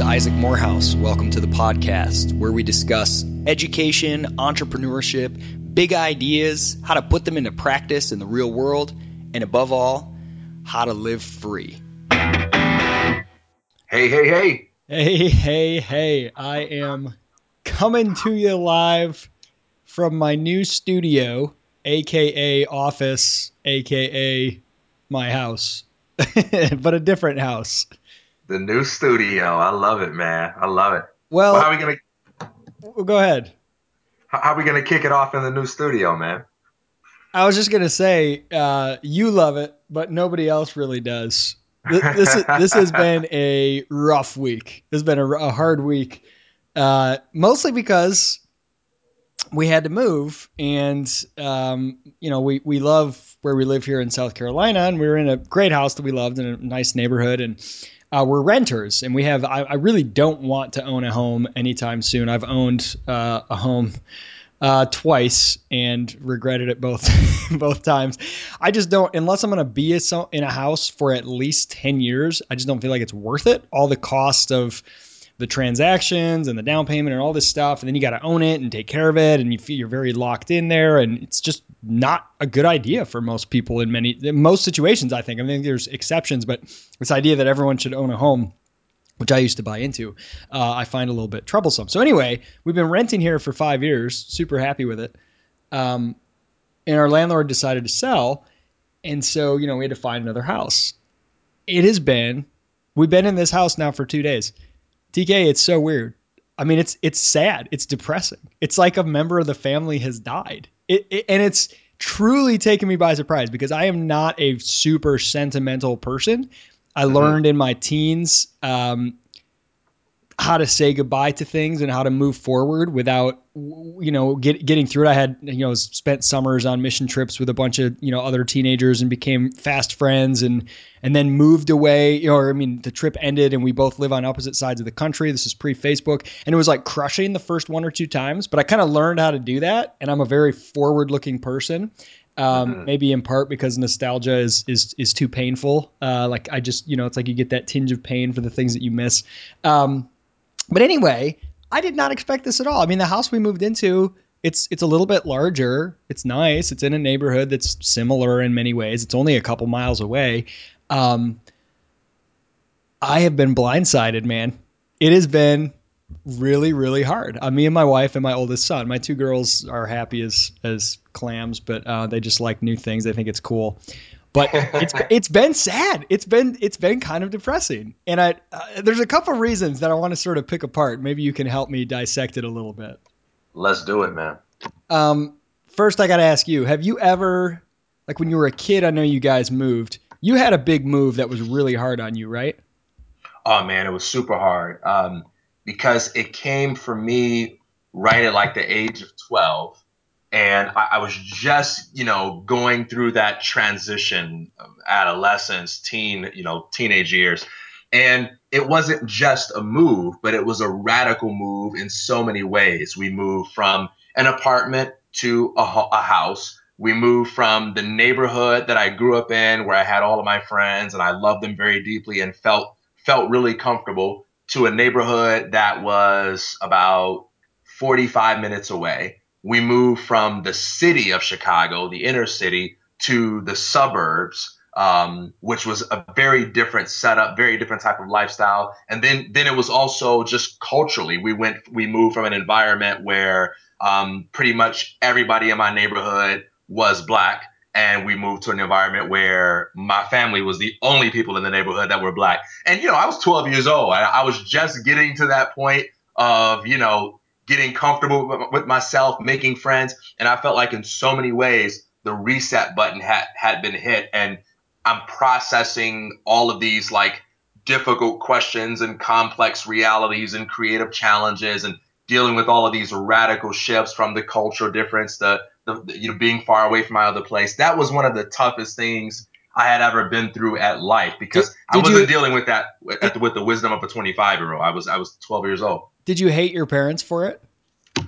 This is Isaac Morehouse. Welcome to the podcast where we discuss education, entrepreneurship, big ideas, how to put them into practice in the real world, and above all, how to live free. Hey, hey, hey. Hey, hey, hey. I am coming to you live from my new studio, aka office, aka my house, but a different house. The new studio. I love it, man. I love it. Well, Well, how are we gonna well, go ahead. how how are we gonna kick it off in the new studio, man? I was just gonna say, uh, you love it, but nobody else really does. Th- This this has been a rough week. This has been a hard week, uh, mostly because we had to move, and um, you know we we love where we live here in South Carolina, and we were in a great house that we loved in a nice neighborhood, and uh, we're renters, and we have. I, I really don't want to own a home anytime soon. I've owned uh, a home uh, twice and regretted it both both times. I just don't unless I'm going to be in a house for at least 10 years, I just don't feel like it's worth it. All the cost of the transactions and the down payment and all this stuff and then you got to own it and take care of it and you feel you're very locked in there and it's just not a good idea for most people in many in most situations I think. I think there's exceptions but this idea that everyone should own a home which I used to buy into, uh, I find a little bit troublesome. So anyway, we've been renting here for five years, super happy with it. Um, and our landlord decided to sell, and so you know we had to find another house. It has been, we've been in this house now for two days. TK, it's so weird. I mean, it's it's sad. It's depressing. It's like a member of the family has died. It, it and it's truly taken me by surprise because I am not a super sentimental person. I Mhm. learned in my teens um, how to say goodbye to things and how to move forward without you know get, getting through it. I had you know spent summers on mission trips with a bunch of you know other teenagers and became fast friends and and then moved away. You know, or, I mean, the trip ended and we both live on opposite sides of the country. This is pre Facebook, and it was like crushing the first one or two times. But I kind of learned how to do that, and I'm a very forward looking person. Um, Mhm. Maybe in part because nostalgia is is is too painful. Uh, like I just you know it's like you get that tinge of pain for the things that you miss. Um, but anyway, I did not expect this at all. I mean, the house we moved into, it's it's a little bit larger. It's nice. It's in a neighborhood that's similar in many ways. It's only a couple miles away. Um, I have been blindsided, man. It has been really, really hard. Uh, me and my wife and my oldest son. My two girls are happy as as clams, but uh, they just like new things. They think it's cool. But it's it's been sad. It's been it's been kind of depressing. And I uh, there's a couple of reasons that I want to sort of pick apart. Maybe you can help me dissect it a little bit. Let's do it, man. Um, first, I got to ask you: Have you ever, like when you were a kid? I know you guys moved. You had a big move that was really hard on you, right? Oh man, it was super hard. Um, because it came for me right at like the age of 12. And I, I was just, you know, going through that transition of adolescence, teen, you know, teenage years. And it wasn't just a move, but it was a radical move in so many ways. We moved from an apartment to a, a house. We moved from the neighborhood that I grew up in, where I had all of my friends and I loved them very deeply and felt felt really comfortable, to a neighborhood that was about 45 minutes away. We moved from the city of Chicago, the inner city, to the suburbs, um, which was a very different setup, very different type of lifestyle. And then, then it was also just culturally, we went, we moved from an environment where um, pretty much everybody in my neighborhood was black, and we moved to an environment where my family was the only people in the neighborhood that were black. And you know, I was 12 years old. I, I was just getting to that point of you know getting comfortable with, myself, making friends, and I felt like in so many ways the reset button had had been hit, and I'm processing all of these like difficult questions and complex realities and creative challenges and dealing with all of these radical shifts from the cultural difference, the, the, the you know being far away from my other place. That was one of the toughest things I had ever been through at life because Did- I wasn't you- dealing with that with, at the- with the wisdom of a 25 year old. I was I was 12 years old. Did you hate your parents for it?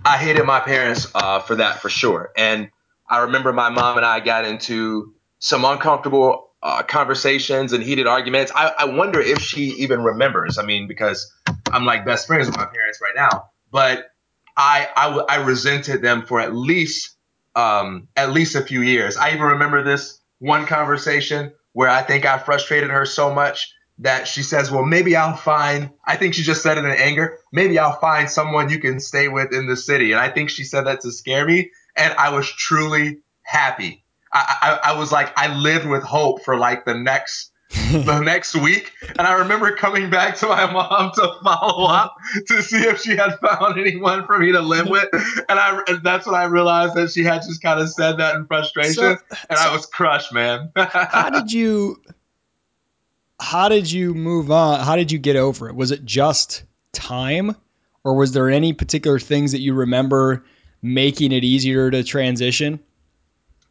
I hated my parents uh, for that for sure. And I remember my mom and I got into some uncomfortable uh, conversations and heated arguments. I, I wonder if she even remembers. I mean, because I'm like best friends with my parents right now, but I I, I resented them for at least um, at least a few years. I even remember this one conversation where I think I frustrated her so much that she says, "Well, maybe I'll find." I think she just said it in anger. Maybe I'll find someone you can stay with in the city. And I think she said that to scare me. And I was truly happy. I, I, I was like, I lived with hope for like the next the next week. And I remember coming back to my mom to follow up to see if she had found anyone for me to live with. And I and that's when I realized that she had just kind of said that in frustration. So, and so I was crushed, man. how did you how did you move on? How did you get over it? Was it just time? Or was there any particular things that you remember making it easier to transition?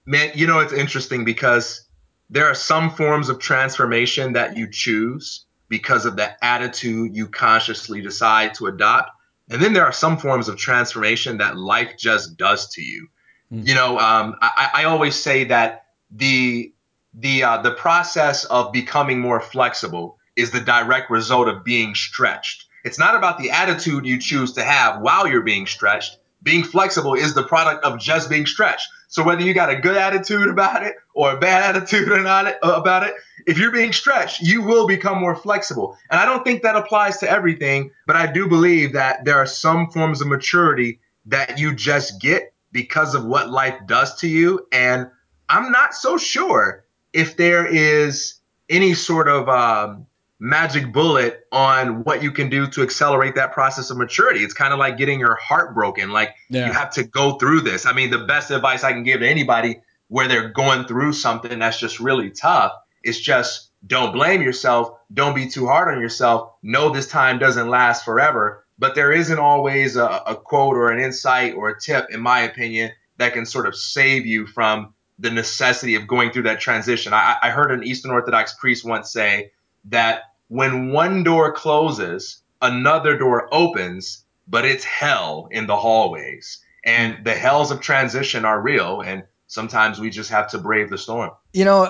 Man, you know, it's interesting because there are some forms of transformation that you choose because of the attitude you consciously decide to adopt. And then there are some forms of transformation that life just does to you. Mm-hmm. You know, um, I, I, always say that the the uh, the process of becoming more flexible is the direct result of being stretched. It's not about the attitude you choose to have while you're being stretched. Being flexible is the product of just being stretched. So whether you got a good attitude about it or a bad attitude or not uh, about it, if you're being stretched, you will become more flexible. And I don't think that applies to everything, but I do believe that there are some forms of maturity that you just get because of what life does to you. And I'm not so sure if there is any sort of um, magic bullet on what you can do to accelerate that process of maturity. It's kind of like getting your heart broken. Like yeah. you have to go through this. I mean, the best advice I can give to anybody where they're going through something that's just really tough is just don't blame yourself. Don't be too hard on yourself. Know this time doesn't last forever. But there isn't always a, a quote or an insight or a tip, in my opinion, that can sort of save you from the necessity of going through that transition. I, I heard an Eastern Orthodox priest once say that when one door closes, another door opens, but it's hell in the hallways. And the hells of transition are real. And sometimes we just have to brave the storm. You know,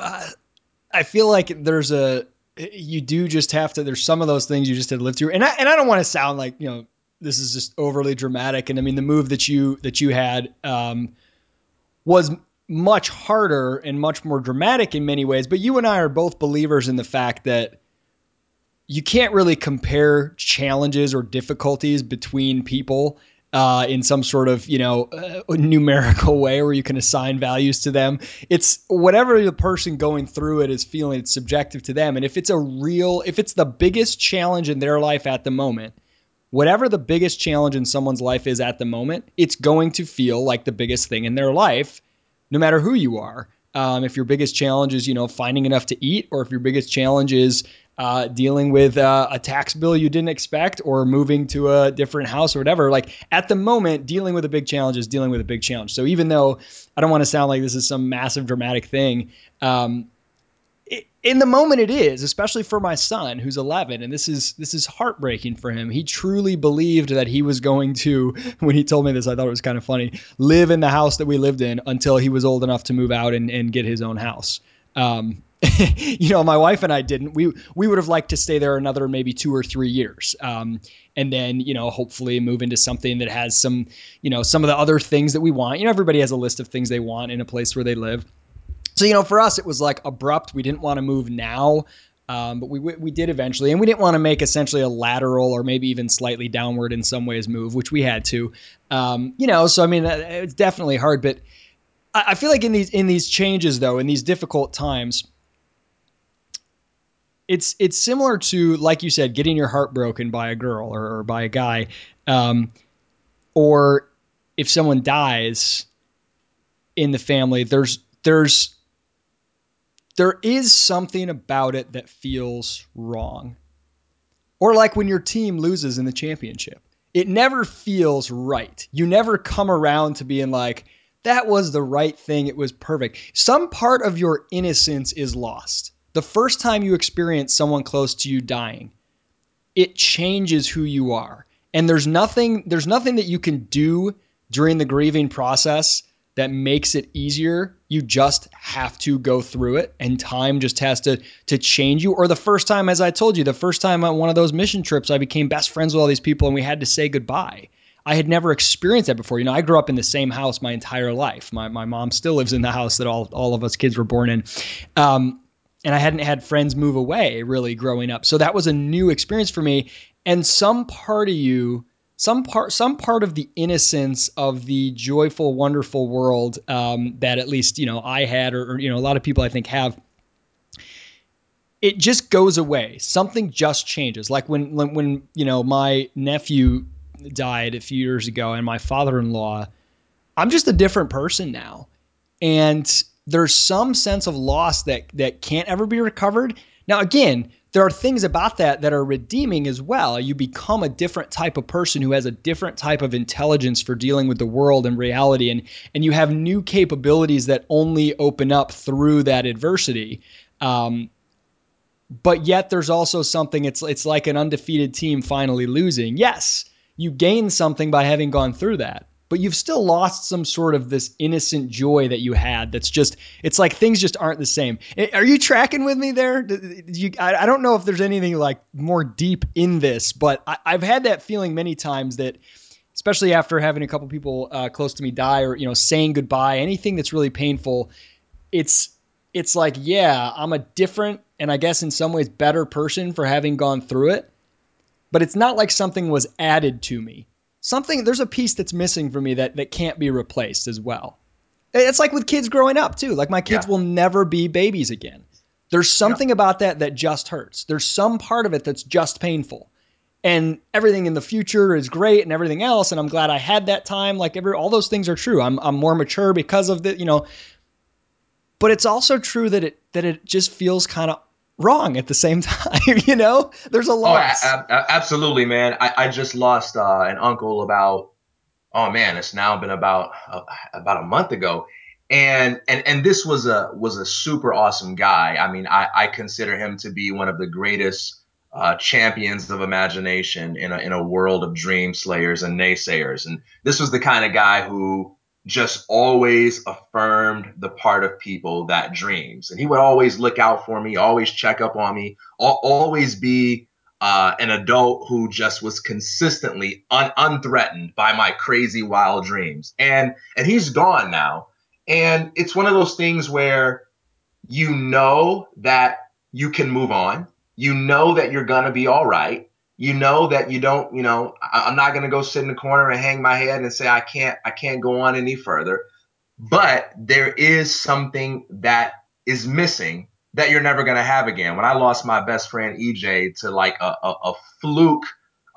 I feel like there's a, you do just have to, there's some of those things you just have to live through. And I, and I don't want to sound like, you know, this is just overly dramatic. And I mean, the move that you, that you had, um, was much harder and much more dramatic in many ways. But you and I are both believers in the fact that you can't really compare challenges or difficulties between people uh, in some sort of you know uh, numerical way where you can assign values to them. It's whatever the person going through it is feeling. It's subjective to them, and if it's a real, if it's the biggest challenge in their life at the moment, whatever the biggest challenge in someone's life is at the moment, it's going to feel like the biggest thing in their life, no matter who you are. Um, if your biggest challenge is, you know, finding enough to eat, or if your biggest challenge is uh, dealing with uh, a tax bill you didn't expect or moving to a different house or whatever. Like at the moment, dealing with a big challenge is dealing with a big challenge. So even though I don't want to sound like this is some massive dramatic thing, um, in the moment it is, especially for my son who's 11, and this is this is heartbreaking for him. He truly believed that he was going to. When he told me this, I thought it was kind of funny. Live in the house that we lived in until he was old enough to move out and, and get his own house. Um, you know, my wife and I didn't. We we would have liked to stay there another maybe two or three years, um, and then you know hopefully move into something that has some you know some of the other things that we want. You know, everybody has a list of things they want in a place where they live. So you know, for us it was like abrupt. We didn't want to move now. Um, but we we did eventually, and we didn't want to make essentially a lateral or maybe even slightly downward in some ways move, which we had to. Um, you know, so I mean, uh, it's definitely hard, but I, I feel like in these in these changes though, in these difficult times, it's it's similar to like you said, getting your heart broken by a girl or, or by a guy, um, or if someone dies in the family. There's there's there is something about it that feels wrong. Or like when your team loses in the championship. It never feels right. You never come around to being like, that was the right thing. It was perfect. Some part of your innocence is lost the first time you experience someone close to you dying, it changes who you are. And there's nothing there's nothing that you can do during the grieving process that makes it easier. You just have to go through it and time just has to to change you. Or the first time as I told you, the first time on one of those mission trips I became best friends with all these people and we had to say goodbye. I had never experienced that before. You know, I grew up in the same house my entire life. My, my mom still lives in the house that all, all of us kids were born in. Um, and I hadn't had friends move away really growing up. So that was a new experience for me. And some part of you, some part, some part of the innocence of the joyful, wonderful world um, that at least you know I had, or, or you know a lot of people I think have, it just goes away. Something just changes. Like when when, when you know my nephew died a few years ago, and my father-in-law, I'm just a different person now, and there's some sense of loss that that can't ever be recovered. Now, again, there are things about that that are redeeming as well. You become a different type of person who has a different type of intelligence for dealing with the world and reality, and and you have new capabilities that only open up through that adversity. Um, but yet, there's also something. It's it's like an undefeated team finally losing. Yes, you gain something by having gone through that but you've still lost some sort of this innocent joy that you had. That's just, it's like things just aren't the same. Eh, are you tracking with me there? You, I, don't know if there's anything like more deep in this, but I, have had that feeling many times that, especially after having a couple people uh, close to me die or, you know, saying goodbye, anything that's really painful, it's, it's like, yeah, I'm a different and I guess in some ways better person for having gone through it. But it's not like something was added to me something there's a piece that's missing for me that that can't be replaced as well. It's like with kids growing up too. Like my kids yeah. will never be babies again. There's something yeah. about that that just hurts. There's some part of it that's just painful. And everything in the future is great and everything else and I'm glad I had that time like every all those things are true. I'm I'm more mature because of the, you know, but it's also true that it that it just feels kind of wrong at the same time. you know, there's a loss. Oh, a- a- absolutely, man. I, I just lost uh, an uncle about oh man, it's now been about uh, about a month ago, and and and this was a was a super awesome guy. I mean, I I consider him to be one of the greatest. Uh, champions of imagination in a, in a world of dream slayers and naysayers. And this was the kind of guy who just always affirmed the part of people that dreams. And he would always look out for me, always check up on me, always be uh, an adult who just was consistently un- unthreatened by my crazy wild dreams. And and he's gone now. And it's one of those things where you know that you can move on. You know that you're gonna be all right you know that you don't, you know, I, am not going to go sit in the corner and hang my head and say I can't, I can't go on any further. But there is something that is missing that you're never going to have again. When I lost my best friend EJ to like a, a, a fluke,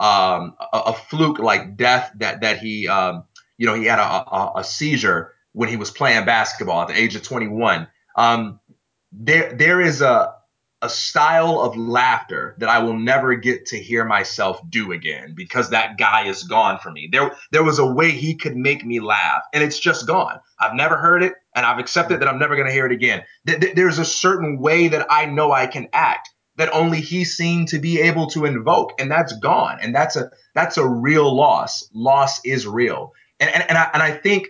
um, a, a, fluke like death that that he, um, you know, he had a, a, seizure when he was playing basketball at the age of 21. Um, there there is a a style of laughter that I will never get to hear myself do again because that guy is gone for me. There, there was a way he could make me laugh, and it's just gone. I've never heard it, and I've accepted that I'm never going to hear it again. There's a certain way that I know I can act that only he seemed to be able to invoke, and that's gone. And that's a that's a real loss. Loss is real, and and and I, and I think,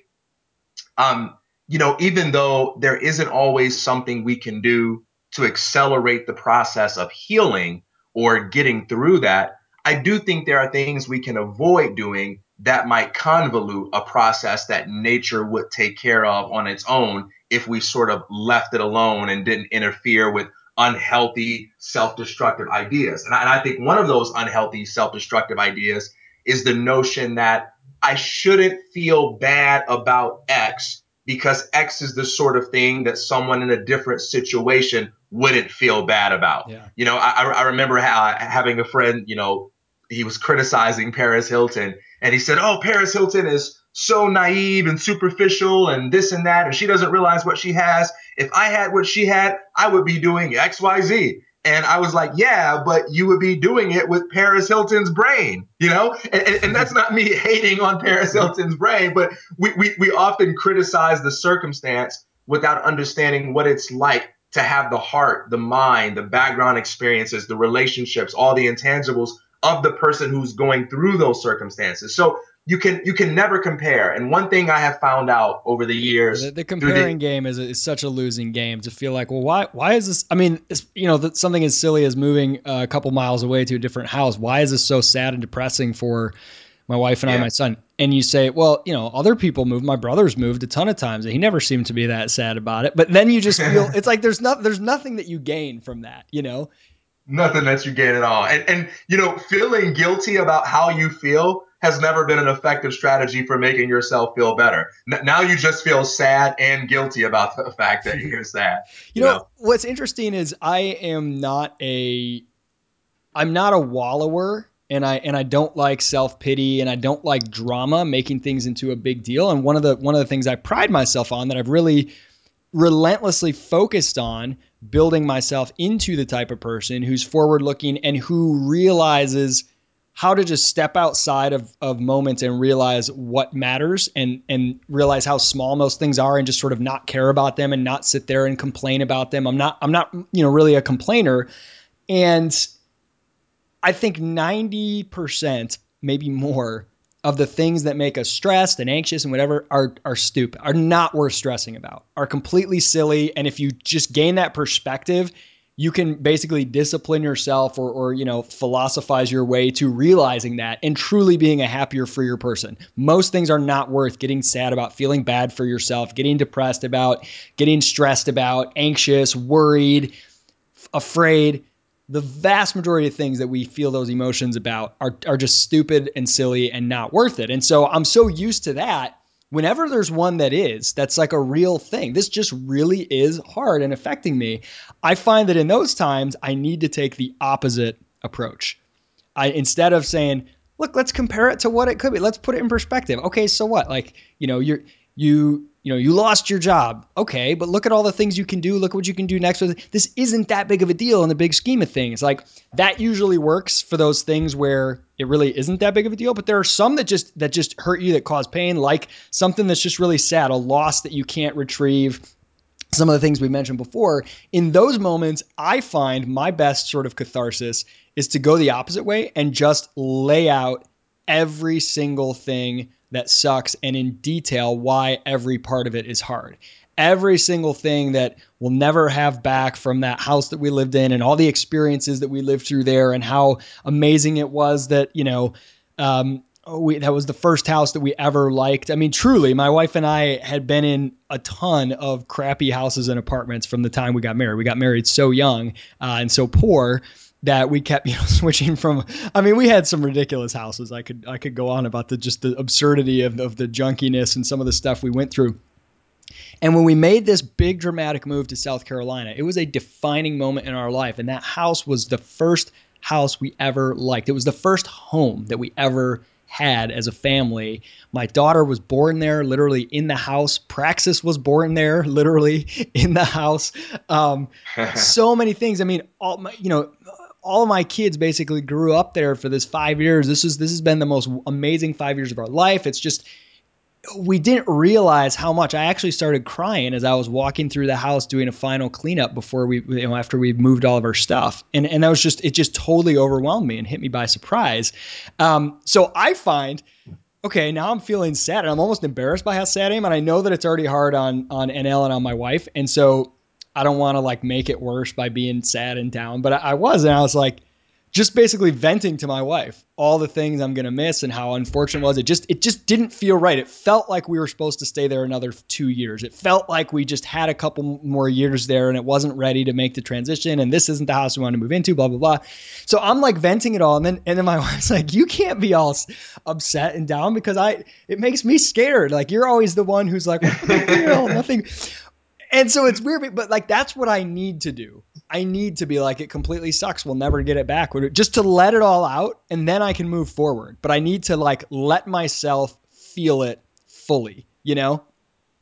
um, you know, even though there isn't always something we can do to accelerate the process of healing or getting through that, I do think there are things we can avoid doing that might convolute a process that nature would take care of on its own if we sort of left it alone and didn't interfere with unhealthy self-destructive ideas. And I, and I think one of those unhealthy self-destructive ideas is the notion that I shouldn't feel bad about X because X is the sort of thing that someone in a different situation wouldn't feel bad about. Yeah. You know, I, I remember ha- having a friend, you know, he was criticizing Paris Hilton and he said, Oh, Paris Hilton is so naive and superficial and this and that, and she doesn't realize what she has. If I had what she had, I would be doing XYZ. And I was like, yeah, but you would be doing it with Paris Hilton's brain, you know? And, and, and, that's not me hating on Paris Hilton's brain, but we, we, we often criticize the circumstance without understanding what it's like to have the heart, the mind, the background experiences, the relationships, all the intangibles of the person who's going through those circumstances. So you can you can never compare. And one thing I have found out over the years, the, the comparing the, game is, is such a losing game. To feel like, well, why why is this? I mean, you know, something as silly as moving a couple miles away to a different house. Why is this so sad and depressing for my wife and yeah. I, my son? And you say, well, you know, other people moved. My brother's moved a ton of times, and he never seemed to be that sad about it. But then you just feel it's like there's not there's nothing that you gain from that, you know. Nothing that you gain at all, and and you know, feeling guilty about how you feel has never been an effective strategy for making yourself feel better. N- now you just feel sad and guilty about the fact that you're sad. You, you know, know, what's interesting is I am not a I'm not a wallower and I and I don't like self-pity and I don't like drama making things into a big deal and one of the one of the things I pride myself on that I've really relentlessly focused on building myself into the type of person who's forward looking and who realizes how to just step outside of, of moments and realize what matters and and realize how small most things are and just sort of not care about them and not sit there and complain about them. I'm not I'm not you know really a complainer and I think 90% maybe more of the things that make us stressed and anxious and whatever are are stupid, are not worth stressing about, are completely silly. And if you just gain that perspective you can basically discipline yourself or, or you know philosophize your way to realizing that and truly being a happier freer person. Most things are not worth getting sad about feeling bad for yourself getting depressed about getting stressed about anxious worried afraid the vast majority of things that we feel those emotions about are, are just stupid and silly and not worth it and so i'm so used to that whenever there's one that is, that's like a real thing, this just really is hard and affecting me. I find that in those times, I need to take the opposite approach. I instead of saying, look, let's compare it to what it could be. Let's put it in perspective. Okay, so what? Like, you know, you're you you know, you lost your job. Okay, but look at all the things you can do. Look what you can do next with it. This isn't that big of a deal in the big scheme of things. Like that usually works for those things where it really isn't that big of a deal, but there are some that just that just hurt you that cause pain, like something that's just really sad, a loss that you can't retrieve. Some of the things we mentioned before. In those moments, I find my best sort of catharsis is to go the opposite way and just lay out every single thing that sucks and in detail why every part of it is hard. Every single thing that we'll never have back from that house that we lived in and all the experiences that we lived through there and how amazing it was that, you know, um, we, that was the first house that we ever liked. I mean, truly, my wife and I had been in a ton of crappy houses and apartments from the time we got married. We got married so young uh, and so poor that we kept you know switching from I mean we had some ridiculous houses I could I could go on about the just the absurdity of, of the junkiness and some of the stuff we went through and when we made this big dramatic move to South Carolina it was a defining moment in our life and that house was the first house we ever liked it was the first home that we ever had as a family. My daughter was born there, literally in the house. Praxis was born there, literally in the house. Um, so many things. I mean, all my, you know, all of my kids basically grew up there for this five years. This is this has been the most amazing five years of our life. It's just we didn't realize how much I actually started crying as I was walking through the house doing a final cleanup before we you know after we moved all of our stuff and and that was just it just totally overwhelmed me and hit me by surprise um, so I find okay now I'm feeling sad and I'm almost embarrassed by how sad I am and I know that it's already hard on on NL and on my wife and so I don't want to like make it worse by being sad and down, but I, I was, and I was like, just basically venting to my wife all the things I'm gonna miss and how unfortunate it was. It just it just didn't feel right. It felt like we were supposed to stay there another two years. It felt like we just had a couple more years there and it wasn't ready to make the transition. And this isn't the house we want to move into. Blah blah blah. So I'm like venting it all, and then and then my wife's like, "You can't be all upset and down because I it makes me scared. Like you're always the one who's like, nothing." And so it's weird, but like that's what I need to do. I need to be like it completely sucks. We'll never get it back. Just to let it all out, and then I can move forward. But I need to like let myself feel it fully. You know?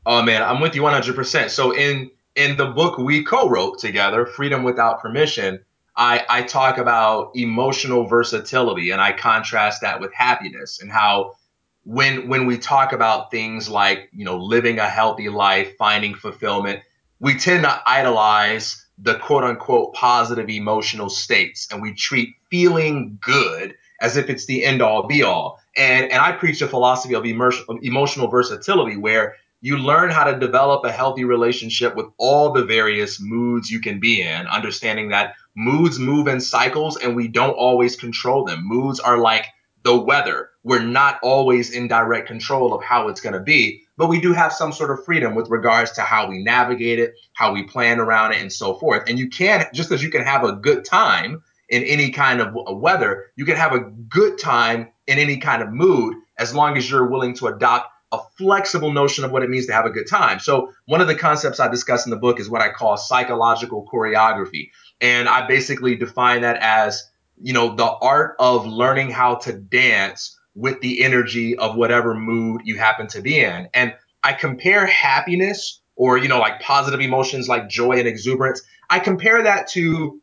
Oh man, I'm with you 100. percent So in in the book we co-wrote together, Freedom Without Permission, I I talk about emotional versatility, and I contrast that with happiness and how when when we talk about things like you know living a healthy life finding fulfillment we tend to idolize the quote unquote positive emotional states and we treat feeling good as if it's the end all be all. And, and I preach a philosophy of emotional versatility where you learn how to develop a healthy relationship with all the various moods you can be in, understanding that moods move in cycles and we don't always control them. Moods are like the weather. We're not always in direct control of how it's going to be, but we do have some sort of freedom with regards to how we navigate it, how we plan around it, and so forth. And you can, just as you can have a good time in any kind of weather, you can have a good time in any kind of mood as long as you're willing to adopt a flexible notion of what it means to have a good time. So, one of the concepts I discuss in the book is what I call psychological choreography. And I basically define that as, you know, the art of learning how to dance with the energy of whatever mood you happen to be in. And I compare happiness or, you know, like positive emotions like joy and exuberance, I compare that to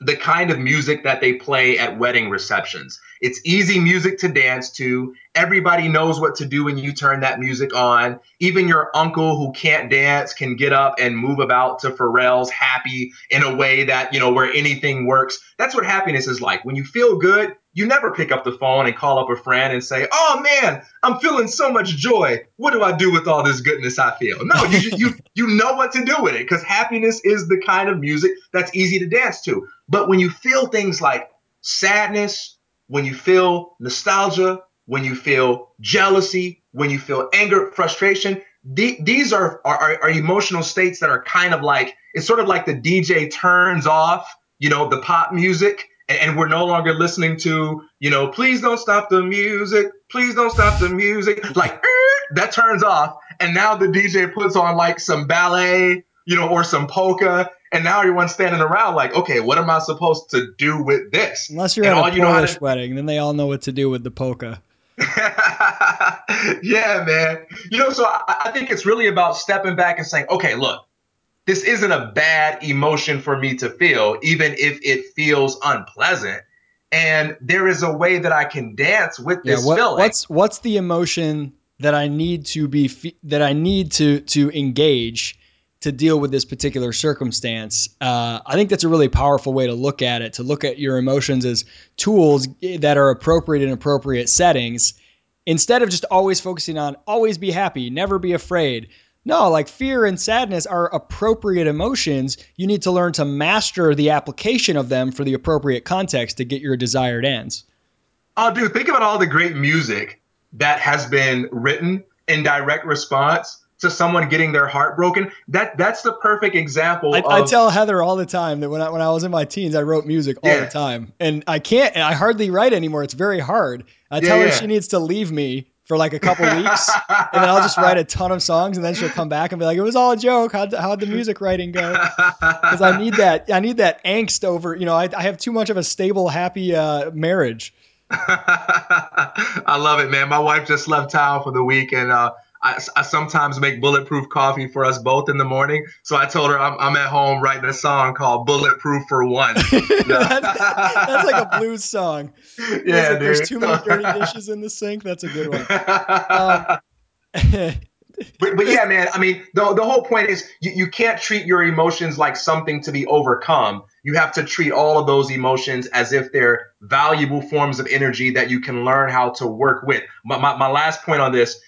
the kind of music that they play at wedding receptions. It's easy music to dance to. Everybody knows what to do when you turn that music on. Even your uncle who can't dance can get up and move about to Pharrell's happy in a way that, you know, where anything works. That's what happiness is like. When you feel good, you never pick up the phone and call up a friend and say, "Oh man, I'm feeling so much joy. What do I do with all this goodness I feel?" No, you you you know what to do with it because happiness is the kind of music that's easy to dance to. But when you feel things like sadness, when you feel nostalgia, when you feel jealousy, when you feel anger, frustration, the, these are, are are emotional states that are kind of like it's sort of like the DJ turns off, you know, the pop music and, we're no longer listening to, you know, please don't stop the music, please don't stop the music. Like er, that turns off, and now the DJ puts on like some ballet, you know, or some polka, and now everyone's standing around like, okay, what am I supposed to do with this? Unless you're and at a Polish to- wedding, then they all know what to do with the polka. yeah, man. You know, so I, I think it's really about stepping back and saying, okay, look, this isn't a bad emotion for me to feel, even if it feels unpleasant. And there is a way that I can dance with this yeah, what, feeling. What's what's the emotion that I need to be that I need to to engage to deal with this particular circumstance? Uh, I think that's a really powerful way to look at it. To look at your emotions as tools that are appropriate in appropriate settings, instead of just always focusing on always be happy, never be afraid no, like fear and sadness are appropriate emotions. You need to learn to master the application of them for the appropriate context to get your desired ends. Oh, dude, think about all the great music that has been written in direct response to someone getting their heart broken. That that's the perfect example. I, of, I tell Heather all the time that when I when I was in my teens, I wrote music all yeah. the time, and I can't. I hardly write anymore. It's very hard. I yeah, tell her yeah. she needs to leave me for like a couple weeks, and then I'll just write a ton of songs, and then she'll come back and be like, "It was all a joke. How'd, how'd the music writing go?" Because I need that. I need that angst over. You know, I, I have too much of a stable, happy uh, marriage. I love it, man. My wife just left town for the week, and uh, I, I, sometimes make bulletproof coffee for us both in the morning. So I told her I'm, I'm at home writing a song called Bulletproof for One. that's, that's, like a blues song. Yeah, like, There's too many dirty dishes in the sink. That's a good one. Um, but, but yeah, man, I mean, the, the whole point is you, you can't treat your emotions like something to be overcome. You have to treat all of those emotions as if they're valuable forms of energy that you can learn how to work with. My, my, my last point on this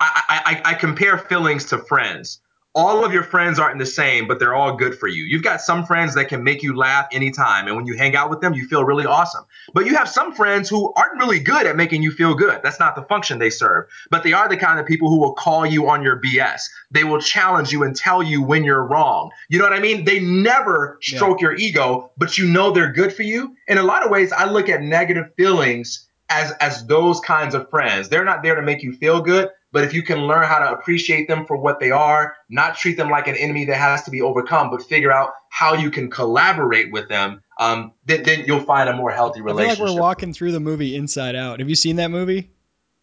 I, I, I compare feelings to friends. All of your friends aren't the same, but they're all good for you. You've got some friends that can make you laugh anytime. And when you hang out with them, you feel really awesome. But you have some friends who aren't really good at making you feel good. That's not the function they serve. But they are the kind of people who will call you on your BS. They will challenge you and tell you when you're wrong. You know what I mean? They never stroke yeah. your ego, but you know they're good for you. In a lot of ways, I look at negative feelings as as those kinds of friends. They're not there to make you feel good. But if you can learn how to appreciate them for what they are, not treat them like an enemy that has to be overcome, but figure out how you can collaborate with them, um, then, then you'll find a more healthy relationship. I feel like we're walking through the movie Inside Out. Have you seen that movie?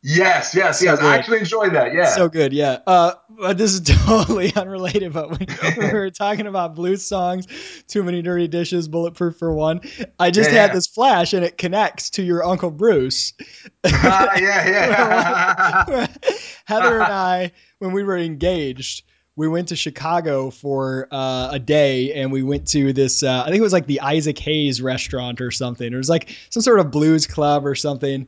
Yes, yes, so yes. Good. I actually enjoyed that. Yeah. So good. Yeah. Uh, this is totally unrelated, but when, we were talking about blues songs, Too Many Dirty Dishes, Bulletproof for One, I just yeah, had yeah. this flash and it connects to your Uncle Bruce. Uh, yeah, yeah. Heather and I, when we were engaged, we went to Chicago for uh, a day, and we went to this. Uh, I think it was like the Isaac Hayes restaurant or something. It was like some sort of blues club or something,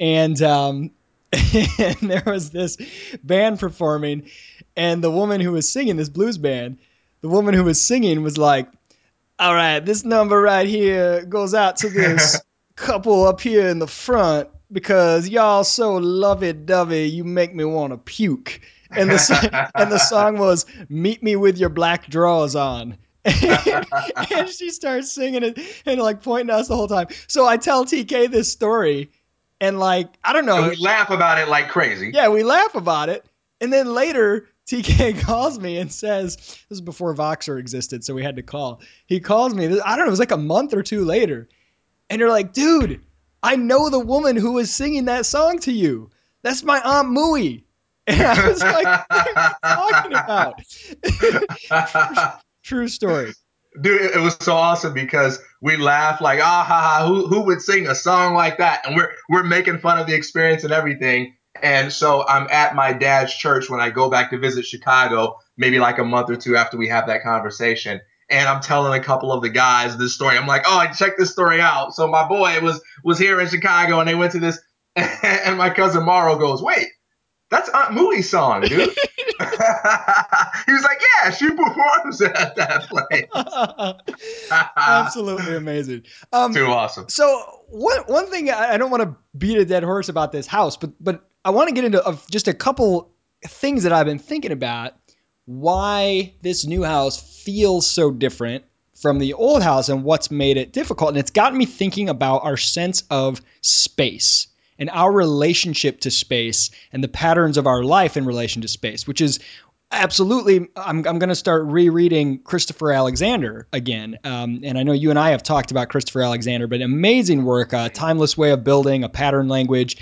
and um, and there was this band performing, and the woman who was singing this blues band, the woman who was singing was like, "All right, this number right here goes out to this couple up here in the front because y'all so lovey-dovey, you make me want to puke." And the and the song was "Meet Me with Your Black Drawers On." and she starts singing it and like pointing at us the whole time. So I tell TK this story and like, I don't know. And we laugh about it like crazy. Yeah, we laugh about it. And then later, TK calls me and says, This is before Voxer existed, so we had to call. He calls me, I don't know, it was like a month or two later. And you're like, Dude, I know the woman who was singing that song to you. That's my Aunt Mooey. And I was like, What are you talking about? True story dude, it was so awesome because we laugh like, ah, ha, ha, who, who would sing a song like that? And we're, we're making fun of the experience and everything. And so I'm at my dad's church when I go back to visit Chicago, maybe like a month or two after we have that conversation. And I'm telling a couple of the guys this story. I'm like, oh, check this story out. So my boy was was here in Chicago, and they went to this. And my cousin Morrow goes, wait, that's Aunt Mooey's song, dude. he was like, yeah, she performs at that place. Absolutely amazing. Um, Too awesome. So one one thing I don't want to beat a dead horse about this house, but but I want to get into just a couple things that I've been thinking about. Why this new house feels so different from the old house and what's made it difficult. And it's gotten me thinking about our sense of space and our relationship to space and the patterns of our life in relation to space, which is absolutely i'm, I'm going to start rereading christopher alexander again. Um, and i know you and i have talked about christopher alexander but amazing work a timeless way of building a pattern language.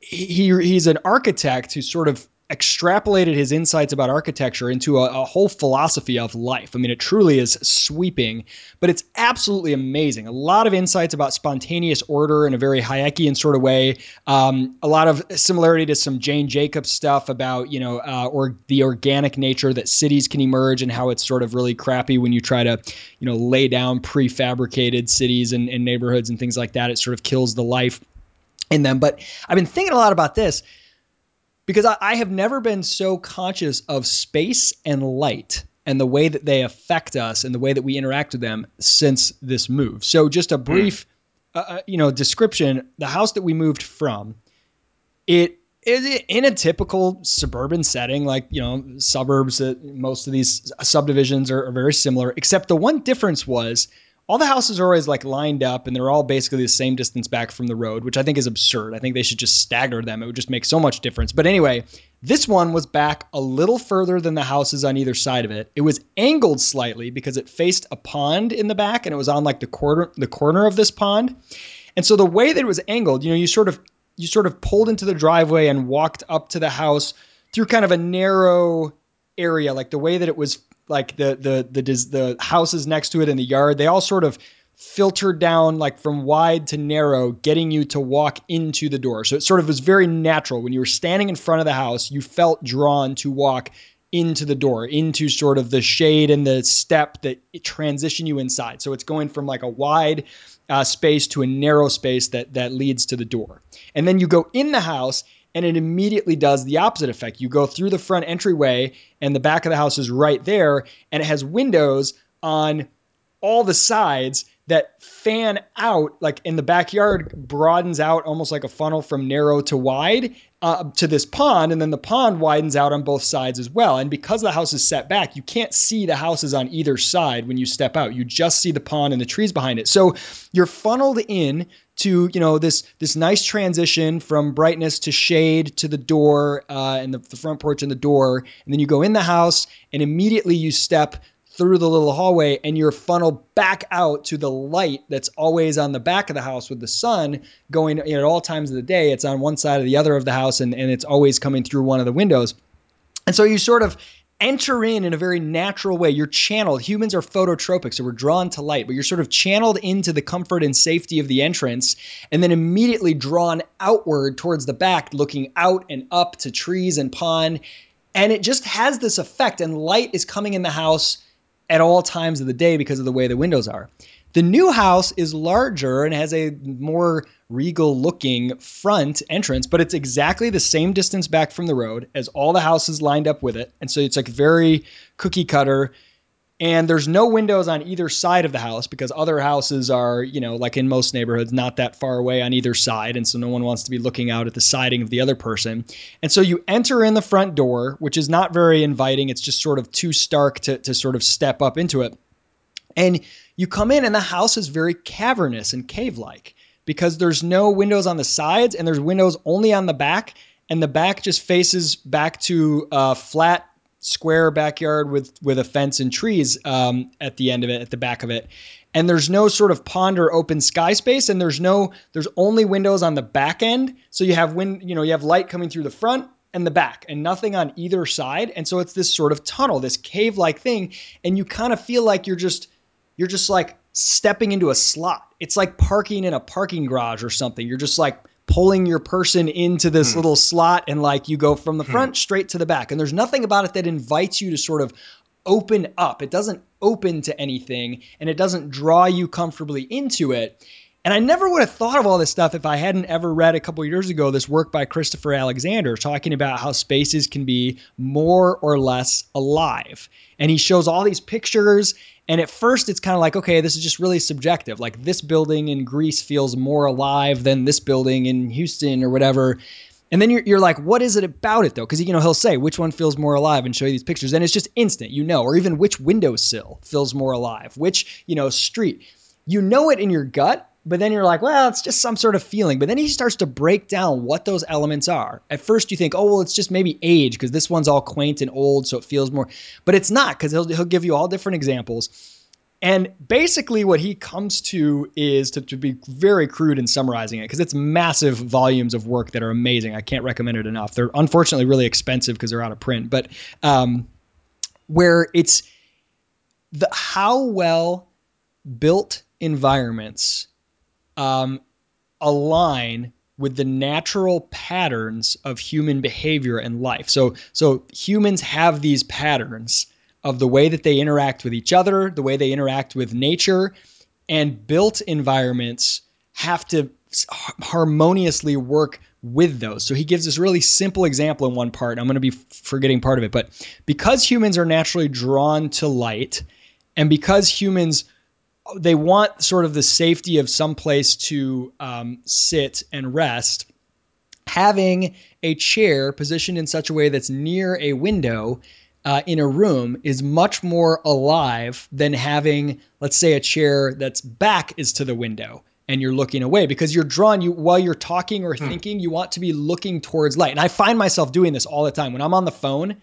He, he's an architect who sort of extrapolated his insights about architecture into a, a, whole philosophy of life. I mean, it truly is sweeping, but it's absolutely amazing. A lot of insights about spontaneous order in a very Hayekian sort of way. Um, a lot of similarity to some Jane Jacobs stuff about, you know, uh, or the organic nature that cities can emerge and how it's sort of really crappy when you try to, you know, lay down prefabricated cities and, and neighborhoods and things like that. It sort of kills the life in them. But I've been thinking a lot about this because I, I have never been so conscious of space and light and the way that they affect us and the way that we interact with them since this move. So, just a brief, mm. uh, you know, description: the house that we moved from, it is in a typical suburban setting, like you know, suburbs. That most of these subdivisions are, are very similar, except the one difference was all the houses are always like lined up and they're all basically the same distance back from the road, which I think is absurd. I think they should just stagger them. It would just make so much difference. But anyway, this one was back a little further than the houses on either side of it. It was angled slightly because it faced a pond in the back and it was on like the corner the corner of this pond. And so the way that it was angled, you know, you sort of you sort of pulled into the driveway and walked up to the house through kind of a narrow area, like the way that it was like the the the the houses next to it in the yard, they all sort of filtered down like from wide to narrow, getting you to walk into the door. So it sort of was very natural. When you were standing in front of the house, you felt drawn to walk into the door, into sort of the shade and the step that transition you inside. So it's going from like a wide uh, space to a narrow space that that leads to the door. And then you go in the house and it immediately does the opposite effect. You go through the front entryway, and the back of the house is right there, and it has windows on all the sides that fan out like in the backyard broadens out almost like a funnel from narrow to wide uh, to this pond and then the pond widens out on both sides as well. And because the house is set back you can't see the houses on either side when you step out. You just see the pond and the trees behind it. So you're funneled in to you know this this nice transition from brightness to shade to the door uh, and the, the front porch and the door and then you go in the house and immediately you step through the little hallway and you're funneled back out to the light that's always on the back of the house with the sun going you know, at all times of the day. It's on one side or the other of the house and, and it's always coming through one of the windows. And so you sort of enter in in a very natural way. You're channeled. Humans are phototropic, so we're drawn to light, but you're sort of channeled into the comfort and safety of the entrance and then immediately drawn outward towards the back, looking out and up to trees and pond And it just has this effect, and light is coming in the house at all times of the day because of the way the windows are. The new house is larger and has a more regal looking front entrance, but it's exactly the same distance back from the road as all the houses lined up with it. And so it's like very cookie cutter and there's no windows on either side of the house because other houses are, you know, like in most neighborhoods, not that far away on either side. And so no one wants to be looking out at the siding of the other person. And so you enter in the front door, which is not very inviting. It's just sort of too stark to, to sort of step up into it. And you come in, and the house is very cavernous and cave like because there's no windows on the sides and there's windows only on the back. And the back just faces back to a flat square backyard with with a fence and trees um, at the end of it, at the back of it. And there's no sort of pond or open sky space, and there's no there's only windows on the back end. So you have wind, you know, you have light coming through the front and the back, and nothing on either side. And so it's this sort of tunnel, this cave-like thing, and you kind of feel like you're just you're just like stepping into a slot. It's like parking in a parking garage or something. You're just like pulling your person into this mm. little slot and like you go from the hmm. front mm. straight to the back. And there's nothing about it that invites you to sort of open up. It doesn't open to anything and it doesn't draw you comfortably into it. And I never would have thought of all this stuff if I hadn't ever read a couple years ago this work by Christopher Alexander talking about how spaces can be more or less alive. And he shows all these pictures and at first, it's kind of like, okay, this is just really subjective. Like this building in Greece feels more alive than this building in Houston or whatever. And then you're, you're like, what is it about it though? Because you know he'll say which one feels more alive and show you these pictures, and it's just instant, you know, or even which windowsill feels more alive, which you know street, you know it in your gut, but then you're like, well, it's just some sort of feeling. But then he starts to break down what those elements are. At first, you think, oh, well, it's just maybe age because this one's all quaint and old, so it feels more. But it's not because he'll, he'll give you all different examples. And basically, what he comes to is to, to be very crude in summarizing it because it's massive volumes of work that are amazing. I can't recommend it enough. They're unfortunately really expensive because they're out of print, but um, where it's the how well built environments um, align with the natural patterns of human behavior and life. So, so humans have these patterns of the way that they interact with each other, the way they interact with nature, and built environments have to harmoniously work with those. So he gives this really simple example in one part. I'm going to be forgetting part of it, but because humans are naturally drawn to light, and because humans they want sort of the safety of some place to um, sit and rest. Having a chair positioned in such a way that's near a window uh, in a room is much more alive than having, let's say, a chair that's back is to the window and you're looking away because you're drawn you while you're talking or hmm. thinking you want to be looking towards light and i find myself doing this all the time when i'm on the phone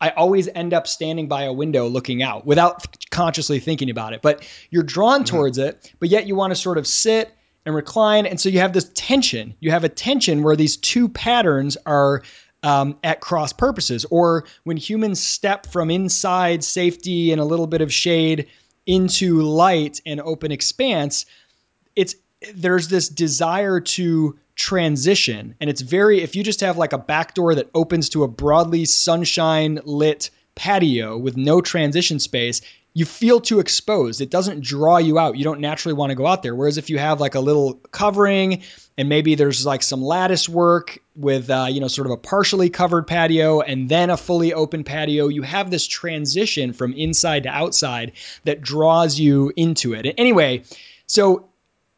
I always end up standing by a window looking out without consciously thinking about it. But you're drawn mm-hmm. towards it, but yet you want to sort of sit and recline. And so you have this tension. You have a tension where these two patterns are um, at cross purposes. Or when humans step from inside safety and a little bit of shade into light and open expanse, it's there's this desire to transition. And it's very, if you just have like a back door that opens to a broadly sunshine lit patio with no transition space, you feel too exposed. It doesn't draw you out. You don't naturally want to go out there. Whereas if you have like a little covering and maybe there's like some lattice work with, uh, you know, sort of a partially covered patio and then a fully open patio, you have this transition from inside to outside that draws you into it. Anyway, so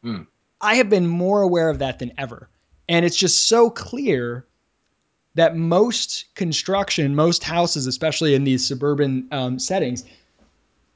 mm. I have been more aware of that than ever. And it's just so clear that most construction, most houses, especially in these suburban um, settings,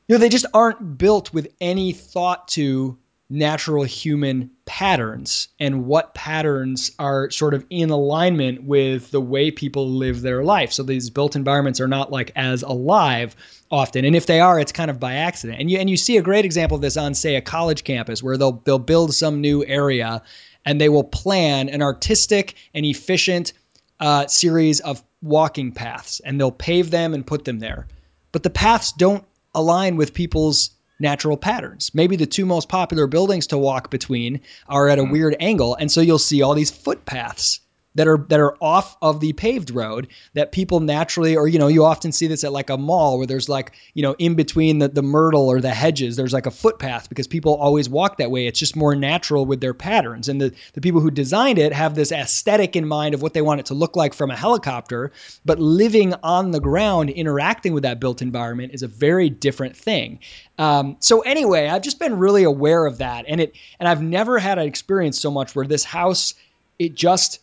you know, they just aren't built with any thought to natural human patterns and what patterns are sort of in alignment with the way people live their life. So these built environments are not like as alive often. And if they are, it's kind of by accident. And you and you see a great example of this on say a college campus where they'll they'll build some new area and they will plan an artistic and efficient uh, series of walking paths and they'll pave them and put them there. But the paths don't align with people's natural patterns. Maybe the two most popular buildings to walk between are at a mm. weird angle. And so you'll see all these footpaths that are that are off of the paved road that people naturally or you know you often see this at like a mall where there's like you know in between the, the myrtle or the hedges there's like a footpath because people always walk that way. It's just more natural with their patterns. And the, the people who designed it have this aesthetic in mind of what they want it to look like from a helicopter but living on the ground interacting with that built environment is a very different thing. Um, so anyway i've just been really aware of that. And it and i've never had an experience so much where this house it just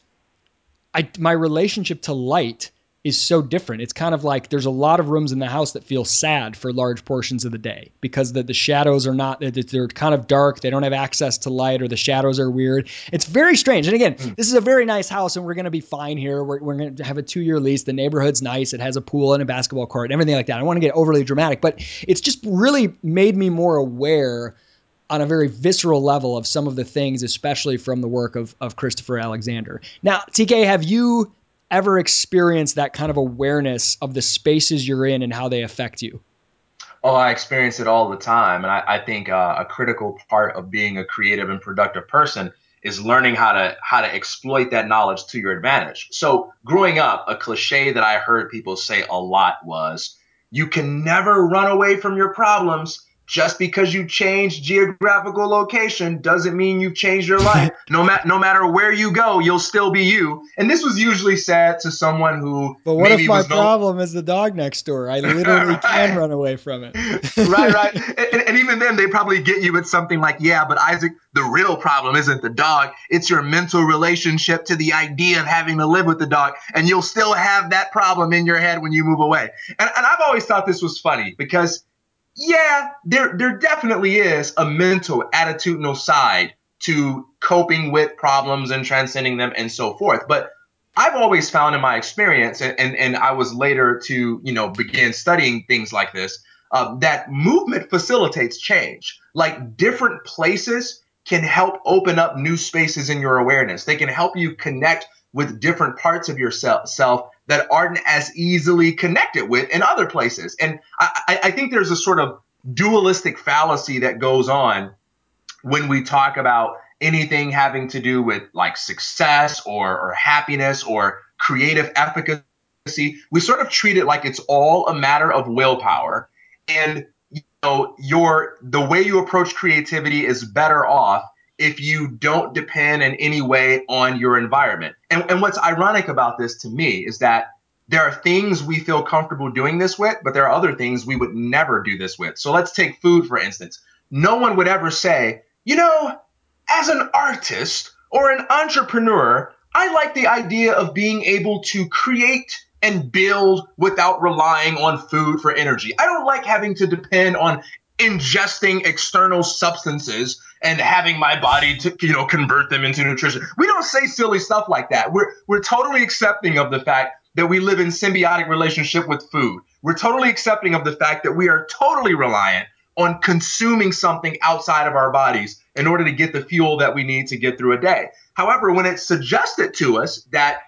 I my relationship to light is so different. It's kind of like there's a lot of rooms in the house that feel sad for large portions of the day because the, the shadows are not, they're kind of dark. They don't have access to light or the shadows are weird. It's very strange. And again, mm. this is a very nice house and we're going to be fine here. We're, we're going to have a two year lease. The neighborhood's nice. It has a pool and a basketball court and everything like that. I don't want to get overly dramatic, but it's just really made me more aware on a very visceral level of some of the things, especially from the work of, of Christopher Alexander. Now, TK, have you ever experienced that kind of awareness of the spaces you're in and how they affect you? Oh, I experience it all the time. And I, I think uh, a critical part of being a creative and productive person is learning how to how to exploit that knowledge to your advantage. So growing up, a cliche that I heard people say a lot was, you can never run away from your problems just because you change geographical location doesn't mean you've changed your life. no, ma- no matter where you go, you'll still be you. And this was usually said to someone who. But what if my problem no- is the dog next door? I literally right. can run away from it. right, right. And, and even then, they probably get you with something like, yeah, but Isaac, the real problem isn't the dog. It's your mental relationship to the idea of having to live with the dog. And you'll still have that problem in your head when you move away. And, and I've always thought this was funny because yeah, there there definitely is a mental attitudinal side to coping with problems and transcending them and so forth. But I've always found in my experience, and, and, and I was later to, you know, begin studying things like this, uh, that movement facilitates change. Like different places can help open up new spaces in your awareness. They can help you connect with different parts of yourself that aren't as easily connected with in other places. And I, I think there's a sort of dualistic fallacy that goes on when we talk about anything having to do with like success or, or happiness or creative efficacy. We sort of treat it like it's all a matter of willpower. And you know, your the way you approach creativity is better off if you don't depend in any way on your environment. And, and what's ironic about this to me is that there are things we feel comfortable doing this with, but there are other things we would never do this with. So let's take food, for instance. No one would ever say, you know, as an artist or an entrepreneur, I like the idea of being able to create and build without relying on food for energy. I don't like having to depend on ingesting external substances and having my body to you know convert them into nutrition. We don't say silly stuff like that. We're we're totally accepting of the fact that we live in symbiotic relationship with food. We're totally accepting of the fact that we are totally reliant on consuming something outside of our bodies in order to get the fuel that we need to get through a day. However, when it's suggested to us that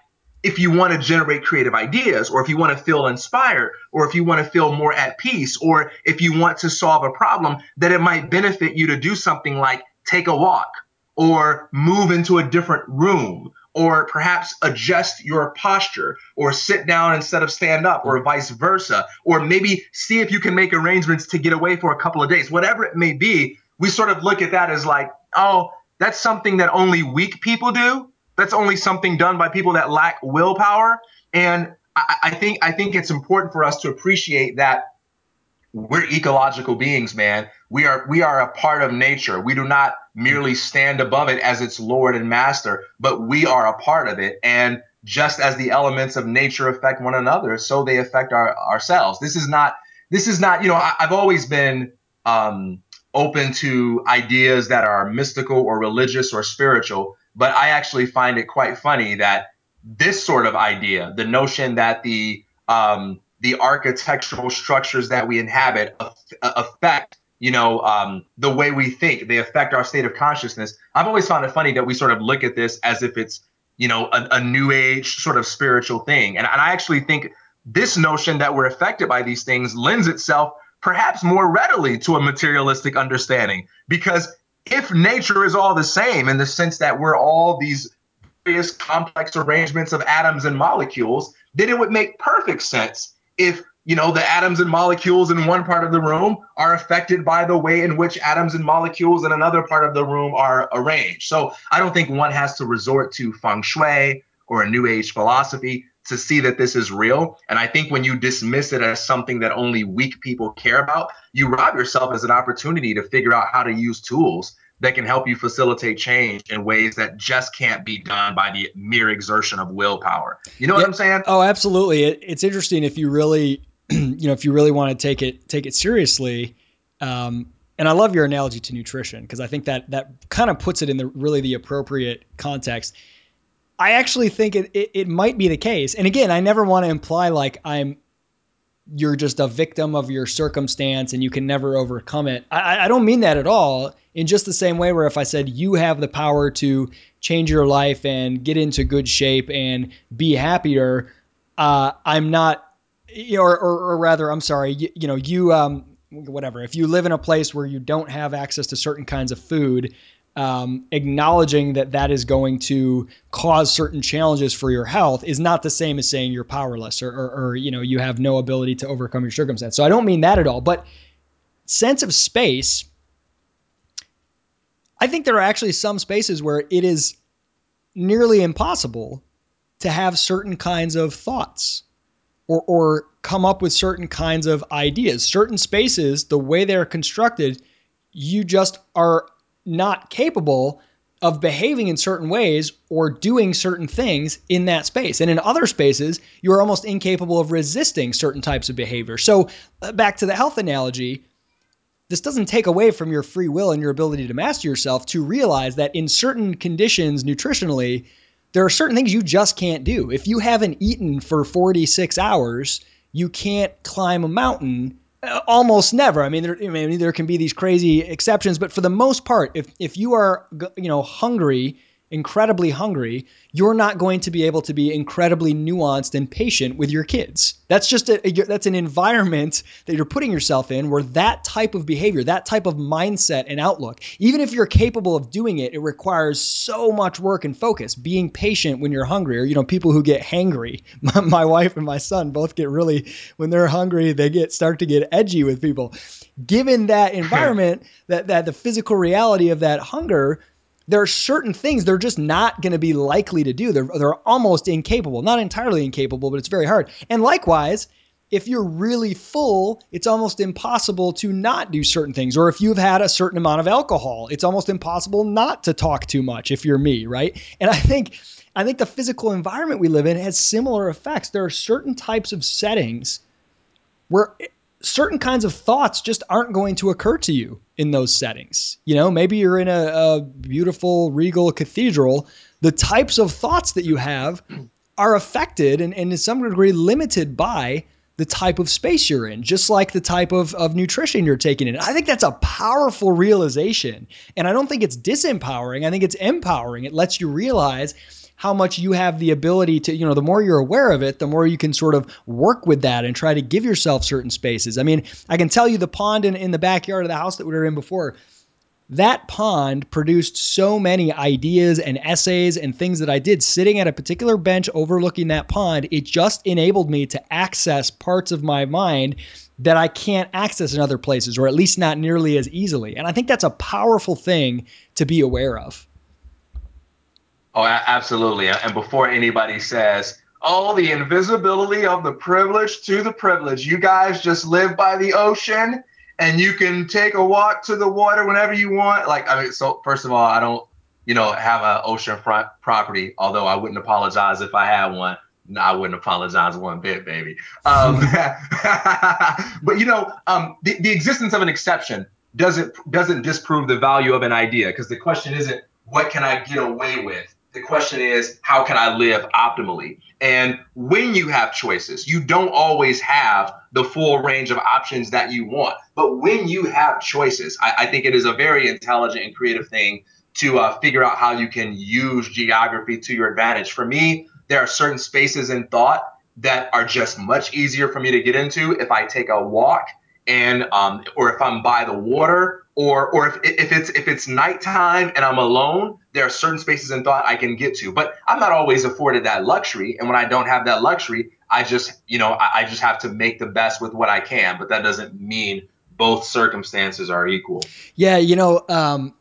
if you want to generate creative ideas, or if you want to feel inspired, or if you want to feel more at peace, or if you want to solve a problem, that it might benefit you to do something like take a walk, or move into a different room, or perhaps adjust your posture, or sit down instead of stand up, or vice versa, or maybe see if you can make arrangements to get away for a couple of days, whatever it may be. We sort of look at that as like, oh, that's something that only weak people do that's only something done by people that lack willpower. And I, I think I think it's important for us to appreciate that we're ecological beings, man. We are we are a part of nature. We do not merely stand above it as its lord and master, but we are a part of it. And just as the elements of nature affect one another, so they affect our ourselves. This is not this is not you know I, have always been um, open to ideas that are mystical or religious or spiritual, but I actually find it quite funny that this sort of idea, the notion that the um, the architectural structures that we inhabit affect you know um, the way we think they affect our state of consciousness. I've always found it funny that we sort of look at this as if it's you know a, a new age sort of spiritual thing. And, and i actually think this notion that we're affected by these things lends itself perhaps more readily to a materialistic understanding because if nature is all the same in the sense that we're all these various complex arrangements of atoms and molecules, then it would make perfect sense if you know the atoms and molecules in one part of the room are affected by the way in which atoms and molecules in another part of the room are arranged. So I don't think one has to resort to feng shui or a new age philosophy to see that this is real. And I think when you dismiss it as something that only weak people care about, you rob yourself as an opportunity to figure out how to use tools that can help you facilitate change in ways that just can't be done by the mere exertion of willpower. You know yeah. what I'm saying? Oh, absolutely. It, it's interesting if you really, you know, if you really want to take it take it seriously. Um, and I love your analogy to nutrition because I think that that kind of puts it in the really the appropriate context. I actually think it, it, it might be the case. And again, I never want to imply like I'm you're just a victim of your circumstance and you can never overcome it. I, I don't mean that at all. In just the same way, where if I said you have the power to change your life and get into good shape and be happier, uh, I'm not, or, or, or, rather, I'm sorry, you, you know, you, um, whatever. If you live in a place where you don't have access to certain kinds of food, um, acknowledging that that is going to cause certain challenges for your health is not the same as saying you're powerless or, or, or, you know you have no ability to overcome your circumstance. So I don't mean that at all, but sense of space. I think there are actually some spaces where it is nearly impossible to have certain kinds of thoughts or, or come up with certain kinds of ideas. Certain spaces, the way they're constructed, you just are not capable of behaving in certain ways or doing certain things in that space. And in other spaces, you're almost incapable of resisting certain types of behavior. So, uh, back to the health analogy, this doesn't take away from your free will and your ability to master yourself to realize that in certain conditions nutritionally, there are certain things you just can't do. If you haven't eaten for 46 hours, you can't climb a mountain almost never. I mean, there, I mean, there can be these crazy exceptions, but for the most part, if if you are you know hungry incredibly hungry, you're not going to be able to be incredibly nuanced and patient with your kids. That's just a, that's an environment that you're putting yourself in where that type of behavior, that type of mindset and outlook, even if you're capable of doing it, it requires so much work and focus. Being patient when you're hungry, or you know, people who get hangry. My, my wife and my son both get really when they're hungry, they get start to get edgy with people. Given that environment, that that the physical reality of that hunger, there are certain things they're just not going to be likely to do. They're, they're almost incapable, not entirely incapable, but it's very hard. And likewise, if you're really full, it's almost impossible to not do certain things. Or if you've had a certain amount of alcohol, it's almost impossible not to talk too much if you're me, right? And I think I think the physical environment we live in has similar effects. There are certain types of settings where certain kinds of thoughts just aren't going to occur to you in those settings. You know, maybe you're in a, a beautiful regal cathedral. The types of thoughts that you have are affected and, and in some degree limited by the type of space you're in, just like the type of, of nutrition you're taking in. I think that's a powerful realization. And I don't think it's disempowering. I think it's empowering. It lets you realize how much you have the ability to, you know, the more you're aware of it, the more you can sort of work with that and try to give yourself certain spaces. I mean, I can tell you the pond in, in the backyard of the house that we were in before, that pond produced so many ideas and essays and things that I did sitting at a particular bench overlooking that pond. It just enabled me to access parts of my mind that I can't access in other places, or at least not nearly as easily. And I think that's a powerful thing to be aware of. Oh, absolutely. And before anybody says, oh, the invisibility of the privilege to the privilege, you guys just live by the ocean and you can take a walk to the water whenever you want. Like, I mean, so first of all, I don't, you know, have an oceanfront property, although I wouldn't apologize if I had one. No, I wouldn't apologize one bit, baby. Um, but you know, um, the, the existence of an exception doesn't doesn't disprove the value of an idea because the question isn't what can I get away with the question is, how can I live optimally? And when you have choices, you don't always have the full range of options that you want. But when you have choices, I, I think it is a very intelligent and creative thing to uh, figure out how you can use geography to your advantage. For me, there are certain spaces in thought that are just much easier for me to get into if I take a walk and um, or if I'm by the water, or or if, if it's if it's nighttime and I'm alone, there are certain spaces in thought I can get to. But I'm not always afforded that luxury, and when I don't have that luxury, I just you know I, I just have to make the best with what I can. But that doesn't mean both circumstances are equal. Yeah, you know, um,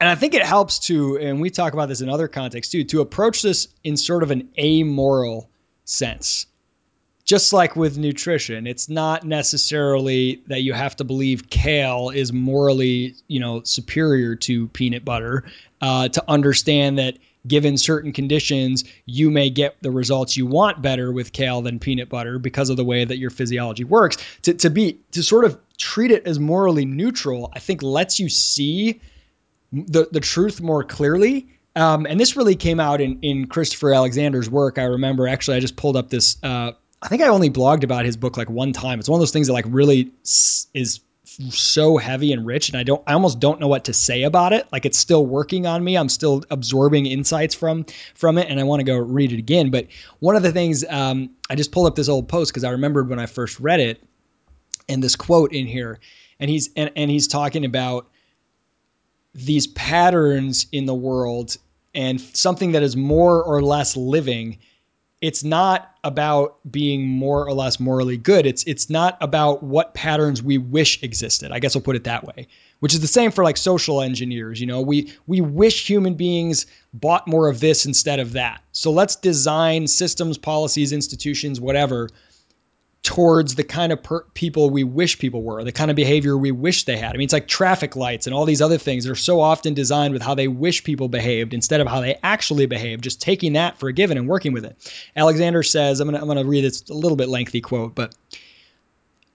and I think it helps to, and we talk about this in other contexts too, to approach this in sort of an amoral sense just like with nutrition, it's not necessarily that you have to believe kale is morally, you know, superior to peanut butter uh, to understand that given certain conditions, you may get the results you want better with kale than peanut butter because of the way that your physiology works. To, to be to sort of treat it as morally neutral, I think lets you see the the truth more clearly. Um, and this really came out in in Christopher Alexander's work. I remember actually, I just pulled up this uh, I think I only blogged about his book like one time. It's one of those things that like really is so heavy and rich and I don't I almost don't know what to say about it. Like it's still working on me. I'm still absorbing insights from from it and I want to go read it again. But one of the things um, I just pulled up this old post because I remembered when I first read it and this quote in here and he's and, and he's talking about these patterns in the world and something that is more or less living it's not about being more or less morally good. It's it's not about what patterns we wish existed. I guess I'll put it that way. Which is the same for like social engineers, you know. We we wish human beings bought more of this instead of that. So let's design systems, policies, institutions, whatever towards the kind of per- people we wish people were, the kind of behavior we wish they had. I mean, it's like traffic lights and all these other things that are so often designed with how they wish people behaved instead of how they actually behave, just taking that for a given and working with it. Alexander says, I'm going to I'm going to read this a little bit lengthy quote, but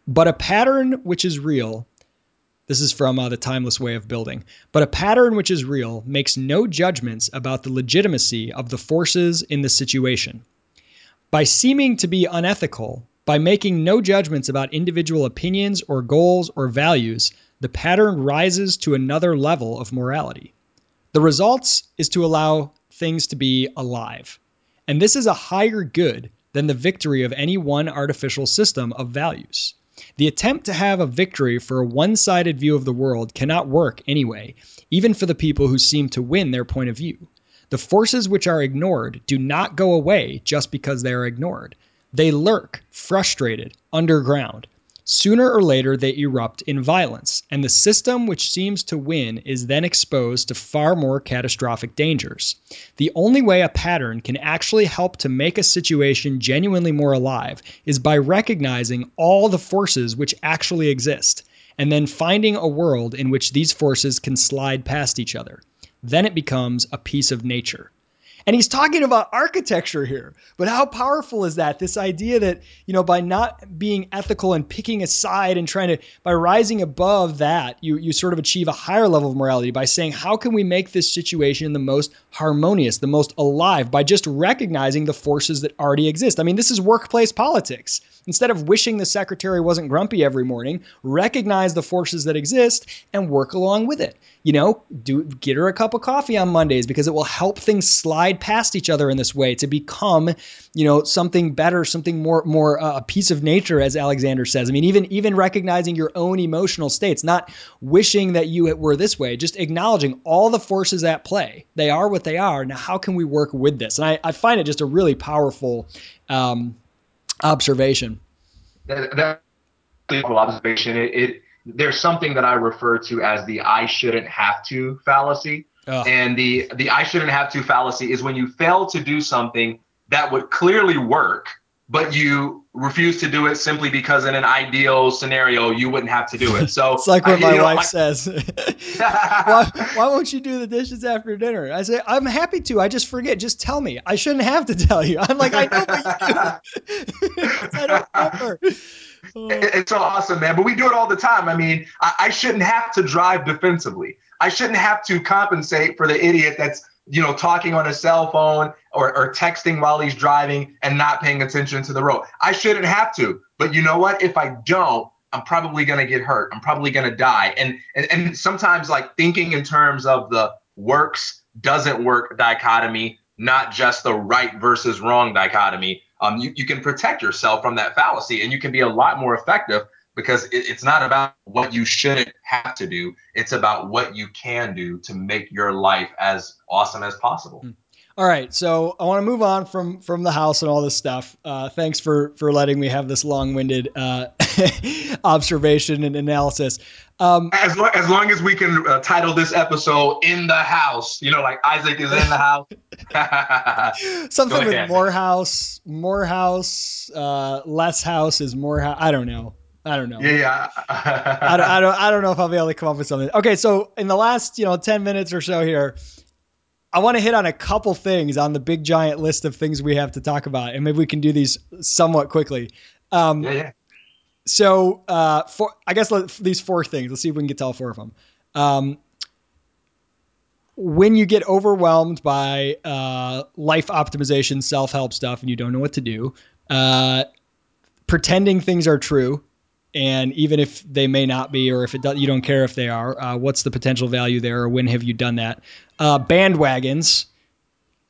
but a pattern which is real this is from uh, The Timeless Way of Building. But a pattern which is real makes no judgments about the legitimacy of the forces in the situation. By seeming to be unethical, by making no judgments about individual opinions or goals or values, the pattern rises to another level of morality. The results is to allow things to be alive. And this is a higher good than the victory of any one artificial system of values. The attempt to have a victory for a one sided view of the world cannot work anyway, even for the people who seem to win their point of view. The forces which are ignored do not go away just because they are ignored. They lurk, frustrated, underground. Sooner or later, they erupt in violence, and the system which seems to win is then exposed to far more catastrophic dangers. The only way a pattern can actually help to make a situation genuinely more alive is by recognizing all the forces which actually exist, and then finding a world in which these forces can slide past each other. Then it becomes a piece of nature. And he's talking about architecture here. But how powerful is that? This idea that, you know, by not being ethical and picking a side and trying to, by rising above that, you, you sort of achieve a higher level of morality by saying, how can we make this situation the most harmonious, the most alive, by just recognizing the forces that already exist? I mean, this is workplace politics. Instead of wishing the secretary wasn't grumpy every morning, recognize the forces that exist and work along with it. You know, do get her a cup of coffee on Mondays because it will help things slide past each other in this way to become, you know, something better, something more more uh, a piece of nature as Alexander says. I mean, even even recognizing your own emotional states, not wishing that you were this way, just acknowledging all the forces at play. They are what they are. Now, how can we work with this? And I, I find it just a really powerful um, observation. That, that observation. It, it, there's something that I refer to as the I shouldn't have to fallacy. And the the I shouldn't have to fallacy is when you fail to do something that would clearly work, but you refuse to do it simply because in an ideal scenario you wouldn't have to do it. So it's like what I, my know, wife I, says. why, why won't you do the dishes after dinner? I say I'm happy to. I just forget. Just tell me. I shouldn't have to tell you. I'm like I know, but you do. I don't remember. It's so awesome, man. But we do it all the time. I mean, I, I shouldn't have to drive defensively. I shouldn't have to compensate for the idiot that's you know talking on a cell phone or, or texting while he's driving and not paying attention to the road. I shouldn't have to. But you know what? If I don't, I'm probably going to get hurt. I'm probably going to die. And, and and sometimes like thinking in terms of the works doesn't work dichotomy, not just the right versus wrong dichotomy. Um, you, you can protect yourself from that fallacy and you can be a lot more effective because it, it's not about what you shouldn't have to do. It's about what you can do to make your life as awesome as possible. Hmm. All right, so I want to move on from from the house and all this stuff. Uh, thanks for for letting me have this long winded uh, observation and analysis. Um, as long as long as we can uh, title this episode "In the House," you know, like Isaac is in the house. Something with more house, more house, uh, less house is more house. I don't know. I don't know. Yeah, I, don't, I don't. I don't know if I'll be able to come up with something. Okay, so in the last you know ten minutes or so here, I want to hit on a couple things on the big giant list of things we have to talk about, and maybe we can do these somewhat quickly. Um, yeah, yeah. So, uh, for I guess let, these four things. Let's see if we can get to all four of them. Um, when you get overwhelmed by uh, life optimization, self help stuff, and you don't know what to do, uh, pretending things are true, and even if they may not be, or if it do, you don't care if they are, uh, what's the potential value there, or when have you done that? Uh, bandwagons,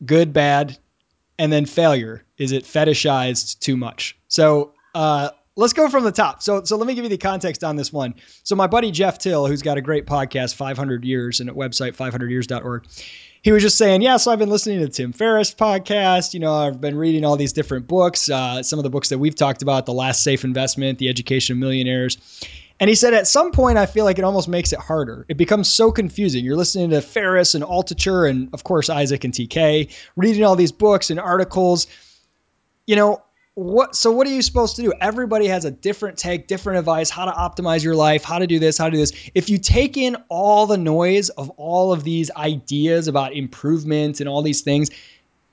good, bad, and then failure. Is it fetishized too much? So uh, let's go from the top. So, so let me give you the context on this one. So my buddy Jeff Till, who's got a great podcast, 500 Years, and at website 500years.org, he was just saying, yeah, so I've been listening to Tim Ferriss podcast. You know, I've been reading all these different books, uh, some of the books that we've talked about, The Last Safe Investment, The Education of Millionaires. And he said, at some point, I feel like it almost makes it harder. It becomes so confusing. You're listening to Ferriss and Altucher and, of course, Isaac and TK, reading all these books and articles. You know, what so what are you supposed to do? Everybody has a different take different advice how to optimize your life how to do this how to do this. If you take in all the noise of all of these ideas about improvement and all these things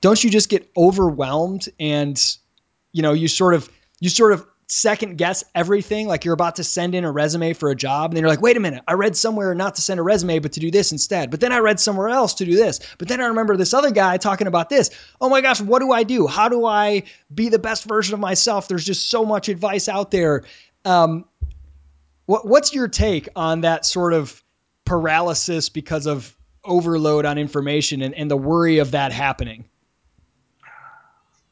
don't you just get overwhelmed and you know you sort of you sort of second guess everything. Like you're about to send in a resume for a job, and then you're like, wait a minute, I read somewhere not to send a resume, but to do this instead. But then I read somewhere else to do this. But then I remember this other guy talking about this. Oh my gosh, what do I do? How do I be the best version of myself? There's just so much advice out there. Um, what, what's your take on that sort of paralysis because of overload on information and, and the worry of that happening?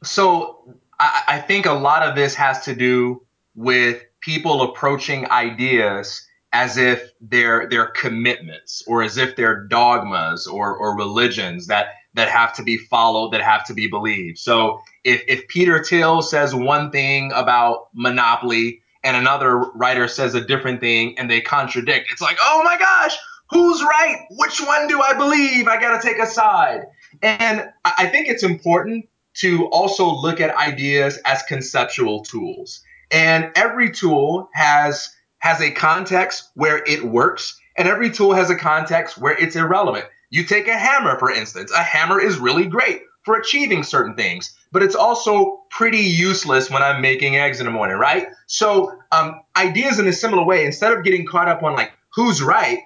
So I, think a lot of this has to do with people approaching ideas as if they're they're commitments or as if they're dogmas or or religions that that have to be followed that have to be believed. So if if peter thiel says one thing about monopoly and another writer says a different thing and they contradict it's like oh my gosh who's right? Which one do i believe? I gotta take a side. And i think it's important to also look at ideas as conceptual tools. And every tool has has a context where it works, and every tool has a context where it's irrelevant. You take a hammer, for instance. A hammer is really great for achieving certain things, but it's also pretty useless when I'm making eggs in the morning, right? So, um, ideas in a similar way, instead of getting caught up on like who's right,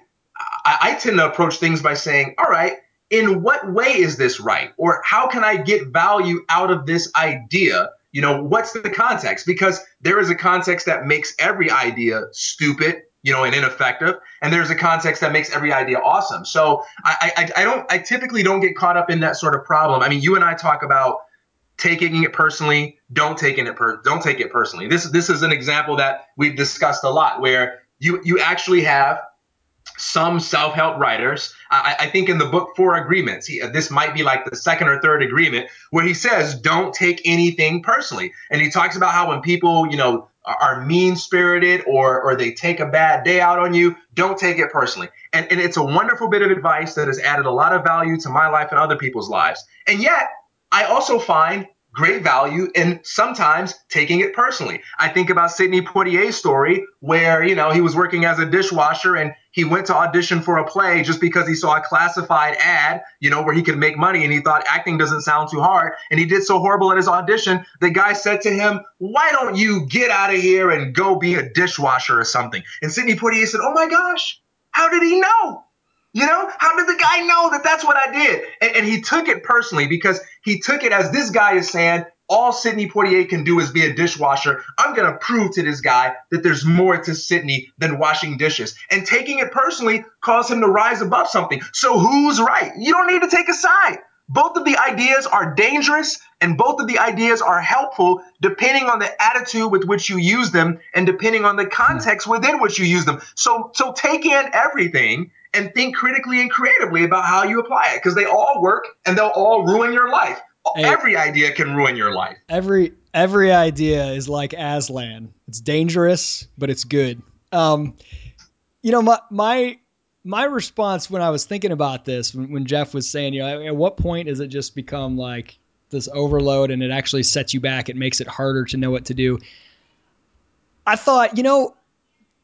I, I tend to approach things by saying, all right, in what way is this right? Or how can I get value out of this idea? You know, what's the context? Because there is a context that makes every idea stupid, you know, and ineffective. And there's a context that makes every idea awesome. So I, I, I don't, I typically don't get caught up in that sort of problem. I mean, you and I talk about taking it personally, don't taking it per, don't take it personally. This, this is an example that we've discussed a lot where you, you actually have some self-help writers I, I, think in the book four agreements he, this might be like the second or third agreement where he says don't take anything personally. And he talks about how when people you know are mean spirited or or they take a bad day out on you don't take it personally. And, and it's a wonderful bit of advice that has added a lot of value to my life and other people's lives. And yet i also find great value in sometimes taking it personally. I think about Sidney Poitier's story where, you know, he was working as a dishwasher and he went to audition for a play just because he saw a classified ad, you know, where he could make money and he thought acting doesn't sound too hard. And he did so horrible at his audition. The guy said to him, Why don't you get out of here and go be a dishwasher or something? And Sidney Poitier said, Oh my gosh, how did he know? You know, how did the guy know that that's what I did? And, and, he took it personally because he took it as this guy is saying, all Sidney Poitier can do is be a dishwasher. I'm going to prove to this guy that there's more to Sidney than washing dishes. And taking it personally caused him to rise above something. So who's right? You don't need to take a side. both of the ideas are dangerous and both of the ideas are helpful depending on the attitude with which you use them and depending on the context within which you use them. So so take in everything and think critically and creatively about how you apply it because they all work and they'll all ruin your life. Hey, every idea can ruin your life. Every every idea is like Aslan. It's dangerous, but it's good. Um, you know, my my my response when I was thinking about this, when, when Jeff was saying, you know, at what point does it just become like this overload and it actually sets you back? It makes it harder to know what to do. I thought, you know,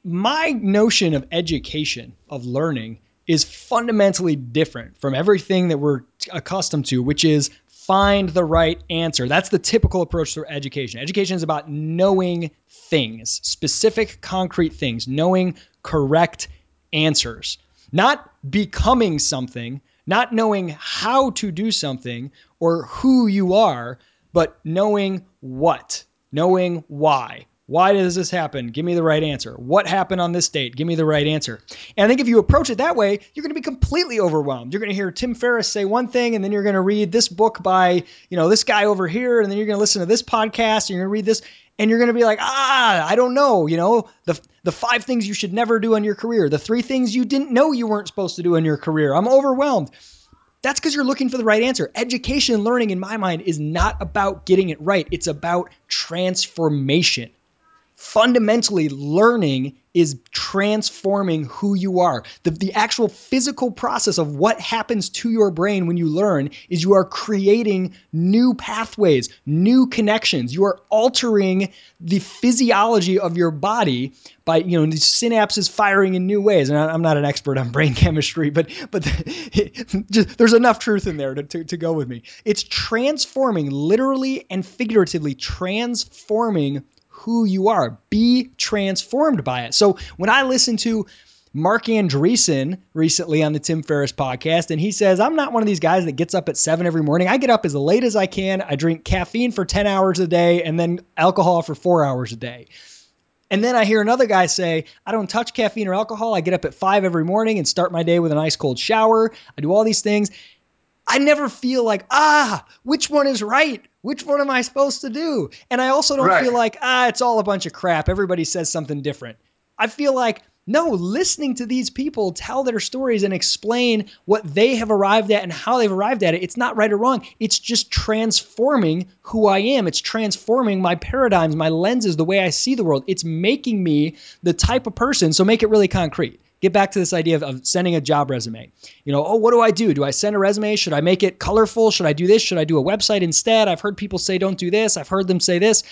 my notion of education, of learning, is fundamentally different from everything that we're accustomed to, which is find the right answer. That's the typical approach to education. Education is about knowing things, specific, concrete things, knowing correct answers, not becoming something, not knowing how to do something or who you are, but knowing what, knowing why. Why does this happen? Give me the right answer. What happened on this date? Give me the right answer. And I think if you approach it that way, you're going to be completely overwhelmed. You're going to hear Tim Ferriss say one thing, and then you're going to read this book by, you know, this guy over here, and then you're going to listen to this podcast, and you're going to read this, and you're going to be like, ah, I don't know, you know, the the five things you should never do in your career, the three things you didn't know you weren't supposed to do in your career. I'm overwhelmed. That's because you're looking for the right answer. Education and learning, in my mind, is not about getting it right. It's about transformation fundamentally learning is transforming who you are. The, the actual physical process of what happens to your brain when you learn is you are creating new pathways, new connections. You are altering the physiology of your body by, you know, these synapses firing in new ways. And I'm not an expert on brain chemistry, but but just, there's enough truth in there to, to, to go with me. It's transforming, literally and figuratively transforming who you are. Be transformed by it. So when I listen to Marc Andreessen recently on the Tim Ferriss podcast, and he says, I'm not one of these guys that gets up at seven every morning. I get up as late as I can. I drink caffeine for 10 hours a day and then alcohol for four hours a day. And then I hear another guy say, I don't touch caffeine or alcohol. I get up at five every morning and start my day with an ice cold shower. I do all these things. I never feel like, ah, which one is right? Which one am I supposed to do? And I also don't right. feel like, ah, it's all a bunch of crap. Everybody says something different. I feel like, no, listening to these people tell their stories and explain what they have arrived at and how they've arrived at it, it's not right or wrong. It's just transforming who I am. It's transforming my paradigms, my lenses, the way I see the world. It's making me the type of person. So make it really concrete get back to this idea of, of, sending a job resume. You know, oh, what do I do? Do I send a resume? Should I make it colorful? Should I do this? Should I do a website instead? I've heard people say don't do this. I've heard them say this.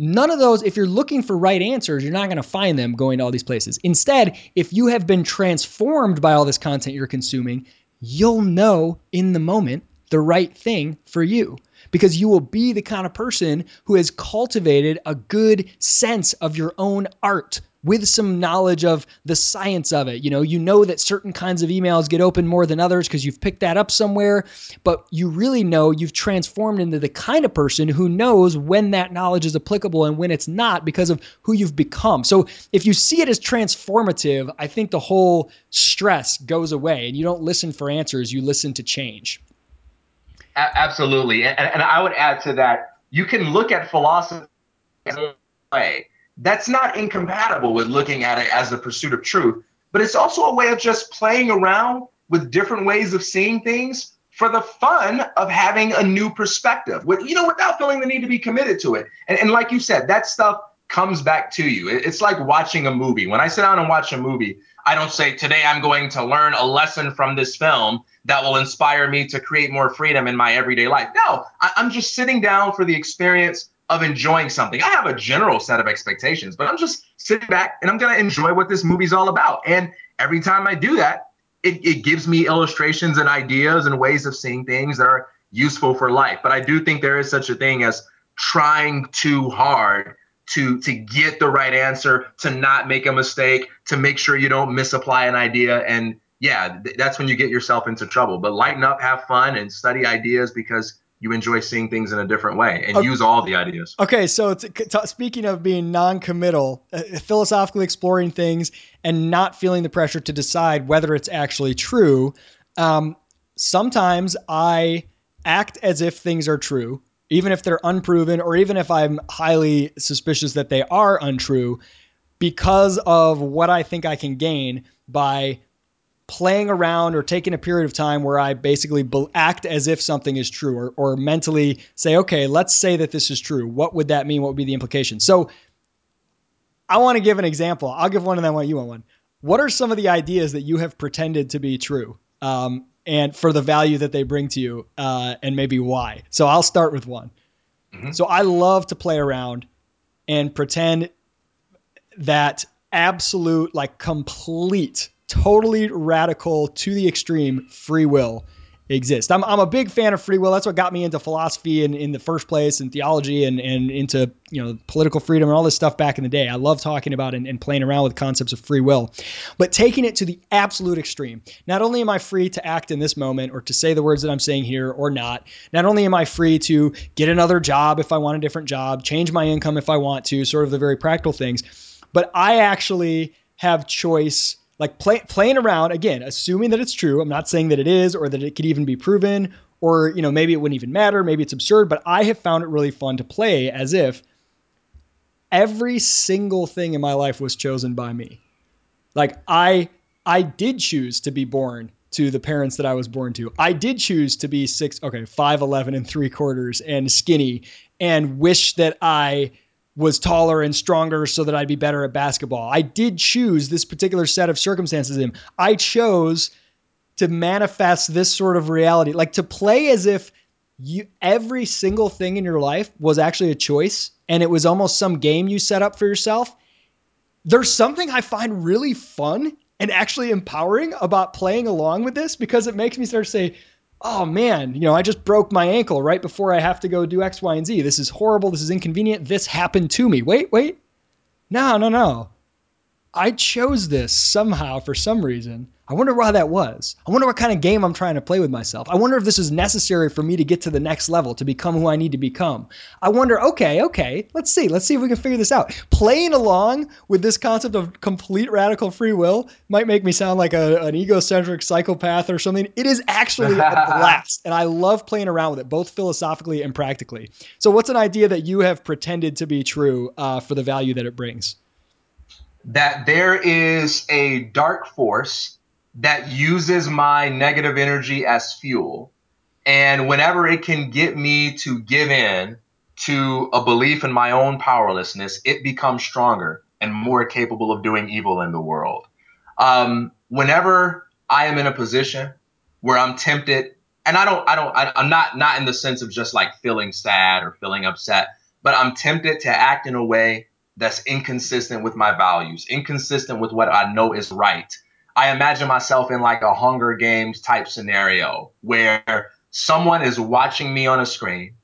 None of those, if you're looking for right answers, you're not going to find them going to all these places. Instead, if you have been transformed by all this content you're consuming, you'll know in the moment the right thing for you because you will be the kind of person who has cultivated a good sense of your own art with some knowledge of the science of it. You know, you know that certain kinds of emails get open more than others because you've picked that up somewhere, but you really know you've transformed into the kind of person who knows when that knowledge is applicable and when it's not because of who you've become. So if you see it as transformative, I think the whole stress goes away and you don't listen for answers, you listen to change. Absolutely. And, and I would add to that, you can look at philosophy way that's not incompatible with looking at it as the pursuit of truth, but it's also a way of just playing around with different ways of seeing things for the fun of having a new perspective with you know without feeling the need to be committed to it. And, and like you said that stuff comes back to you. It's like watching a movie. When i sit down and watch a movie i don't say today i'm going to learn a lesson from this film that will inspire me to create more freedom in my everyday life. No i'm just sitting down for the experience of enjoying something. I have a general set of expectations, but I'm just sitting back and I'm going to enjoy what this movie's all about. And every time I do that, it, it gives me illustrations and ideas and ways of seeing things that are useful for life. But I do think there is such a thing as trying too hard to to get the right answer, to not make a mistake, to make sure you don't misapply an idea and yeah, that's when you get yourself into trouble. But lighten up, have fun and study ideas because you enjoy seeing things in a different way and okay. use all the ideas. Okay, so t- t- speaking of being non-committal, uh, philosophically exploring things and not feeling the pressure to decide whether it's actually true. Um, sometimes I act as if things are true, even if they're unproven, or even if I'm highly suspicious that they are untrue, because of what I think I can gain by playing around or taking a period of time where I basically act as if something is true or, or mentally say, okay, let's say that this is true. What would that mean? What would be the implication? So I want to give an example. I'll give one and then want you want one. What are some of the ideas that you have pretended to be true um, and for the value that they bring to you uh, and maybe why? So I'll start with one. Mm-hmm. So I love to play around and pretend that absolute, like complete totally radical to the extreme free will exist. I'm, I'm a big fan of free will. That's what got me into philosophy in, in the first place and theology and, and into, you know, political freedom and all this stuff back in the day. I love talking about and, and playing around with concepts of free will, but taking it to the absolute extreme. Not only am I free to act in this moment or to say the words that I'm saying here or not, not only am I free to get another job if I want a different job, change my income if I want to, sort of the very practical things, but I actually have choice like play, playing around again, assuming that it's true. I'm not saying that it is or that it could even be proven or, you know, maybe it wouldn't even matter. Maybe it's absurd, but I have found it really fun to play as if every single thing in my life was chosen by me. Like I, I did choose to be born to the parents that I was born to. I did choose to be six, okay, five eleven and three quarters and skinny, and wish that I was taller and stronger so that I'd be better at basketball. I did choose this particular set of circumstances in. I chose to manifest this sort of reality, like to play as if you every single thing in your life was actually a choice and it was almost some game you set up for yourself. There's something I find really fun and actually empowering about playing along with this because it makes me start to say, oh man, you know, I just broke my ankle right before I have to go do X, Y, and Z. This is horrible. This is inconvenient. This happened to me. Wait, wait. No, no, no. I chose this somehow for some reason. I wonder why that was. I wonder what kind of game I'm trying to play with myself. I wonder if this is necessary for me to get to the next level, to become who I need to become. I wonder, okay, okay, let's see. Let's see if we can figure this out. Playing along with this concept of complete radical free will might make me sound like a, an egocentric psychopath or something. It is actually a blast. And I love playing around with it, both philosophically and practically. So, what's an idea that you have pretended to be true uh, for the value that it brings? That there is a dark force that uses my negative energy as fuel. And whenever it can get me to give in to a belief in my own powerlessness, it becomes stronger and more capable of doing evil in the world. Um, whenever I am in a position where I'm tempted, and I don't, I don't, I, I'm not, not in the sense of just like feeling sad or feeling upset, but I'm tempted to act in a way that's inconsistent with my values, inconsistent with what I know is right I imagine myself in like a Hunger Games type scenario where someone is watching me on a screen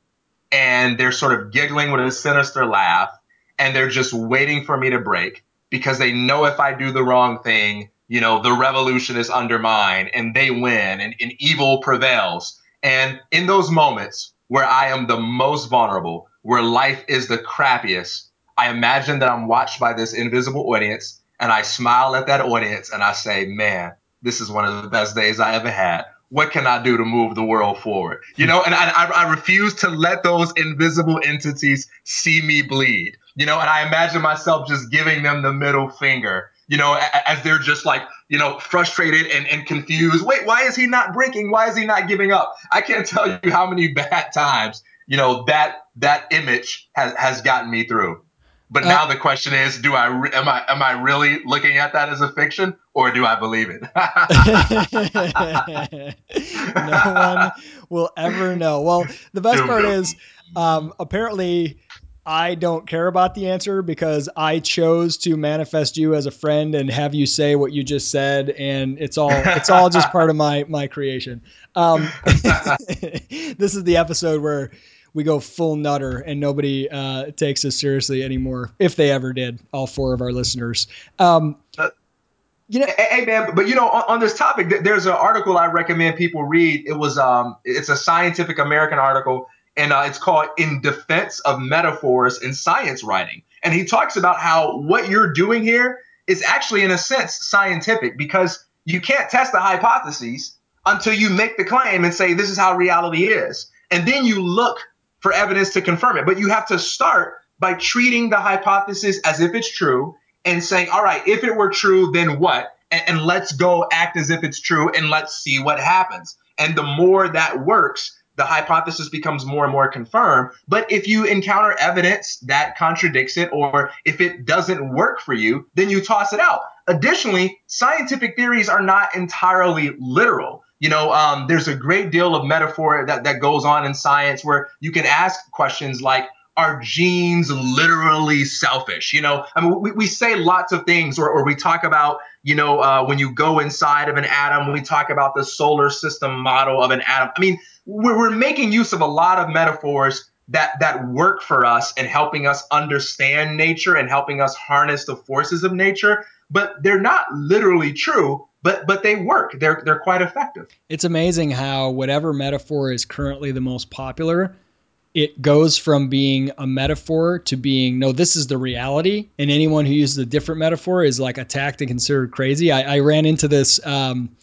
and they're sort of giggling with a sinister laugh and they're just waiting for me to break because they know if I do the wrong thing, you know, the revolution is undermined and they win and, and evil prevails. And in those moments where I am the most vulnerable, where life is the crappiest, I imagine that I'm watched by this invisible audience and I smile at that audience and I say, man, this is one of the best days I ever had. What can I do to move the world forward? You know, and I, I refuse to let those invisible entities see me bleed. You know, and I imagine myself just giving them the middle finger, you know, as they're just like, you know, frustrated and, and confused. Wait, why is he not breaking? Why is he not giving up? I can't tell you how many bad times, you know, that that image has, has gotten me through. But uh, now the question is, do I am I am I really looking at that as a fiction or do I believe it? no one will ever know. Well, the best part is um, apparently I don't care about the answer because I chose to manifest you as a friend and have you say what you just said, and it's all it's all just part of my my creation. Um, this is the episode where we go full nutter and nobody uh, takes us seriously anymore. If they ever did, all four of our listeners. Um, uh, you know, hey man, but you know, on, on, this topic, there's an article I recommend people read. It was um, it's a Scientific American article, and uh, it's called "In Defense of Metaphors in Science Writing." And he talks about how what you're doing here is actually, in a sense, scientific because you can't test the hypotheses until you make the claim and say, this is how reality is. And then you look for evidence to confirm it. But you have to start by treating the hypothesis as if it's true and saying, all right, if it were true, then what? And, and let's go act as if it's true and let's see what happens. And the more that works, the hypothesis becomes more and more confirmed. But if you encounter evidence that contradicts it, or if it doesn't work for you, then you toss it out. Additionally, scientific theories are not entirely literal. You know, um, there's a great deal of metaphor that, that goes on in science where you can ask questions like, are genes literally selfish? You know, I mean, we, we say lots of things, or, or we talk about, you know, uh, when you go inside of an atom, we talk about the solar system model of an atom. I mean, we're, we're making use of a lot of metaphors that that work for us and helping us understand nature and helping us harness the forces of nature but they're not literally true but but they work. They're they're quite effective. It's amazing how whatever metaphor is currently the most popular it goes from being a metaphor to being no this is the reality and anyone who uses a different metaphor is like attacked and considered crazy. I, I ran into this um,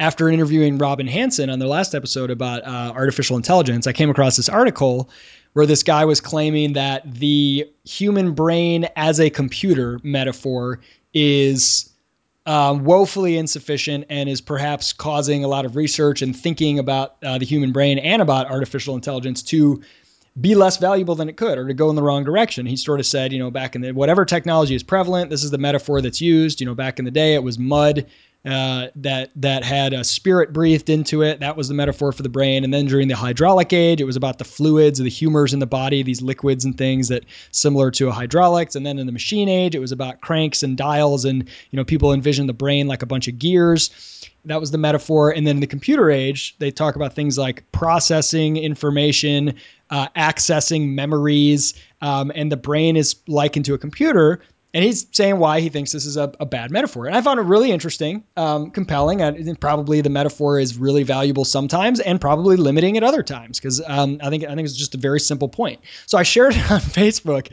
after interviewing robin hanson on their last episode about uh, artificial intelligence i came across this article where this guy was claiming that the human brain as a computer metaphor is um, woefully insufficient and is perhaps causing a lot of research and thinking about uh, the human brain and about artificial intelligence to be less valuable than it could or to go in the wrong direction. He sort of said, you know, back in the whatever technology is prevalent, this is the metaphor that's used. You know, back in the day, it was mud uh, that that had a spirit breathed into it. That was the metaphor for the brain. And then during the hydraulic age, it was about the fluids, the humors in the body, these liquids and things that similar to a hydraulics. And then in the machine age, it was about cranks and dials, and you know, people envision the brain like a bunch of gears. That was the metaphor. And then in the computer age, they talk about things like processing information, uh, accessing memories, um, and the brain is likened to a computer and he's saying why he thinks this is a, a bad metaphor. And I found it really interesting, um, compelling. And probably the metaphor is really valuable sometimes, and probably limiting at other times because um, I think I think it's just a very simple point. So I shared it on Facebook,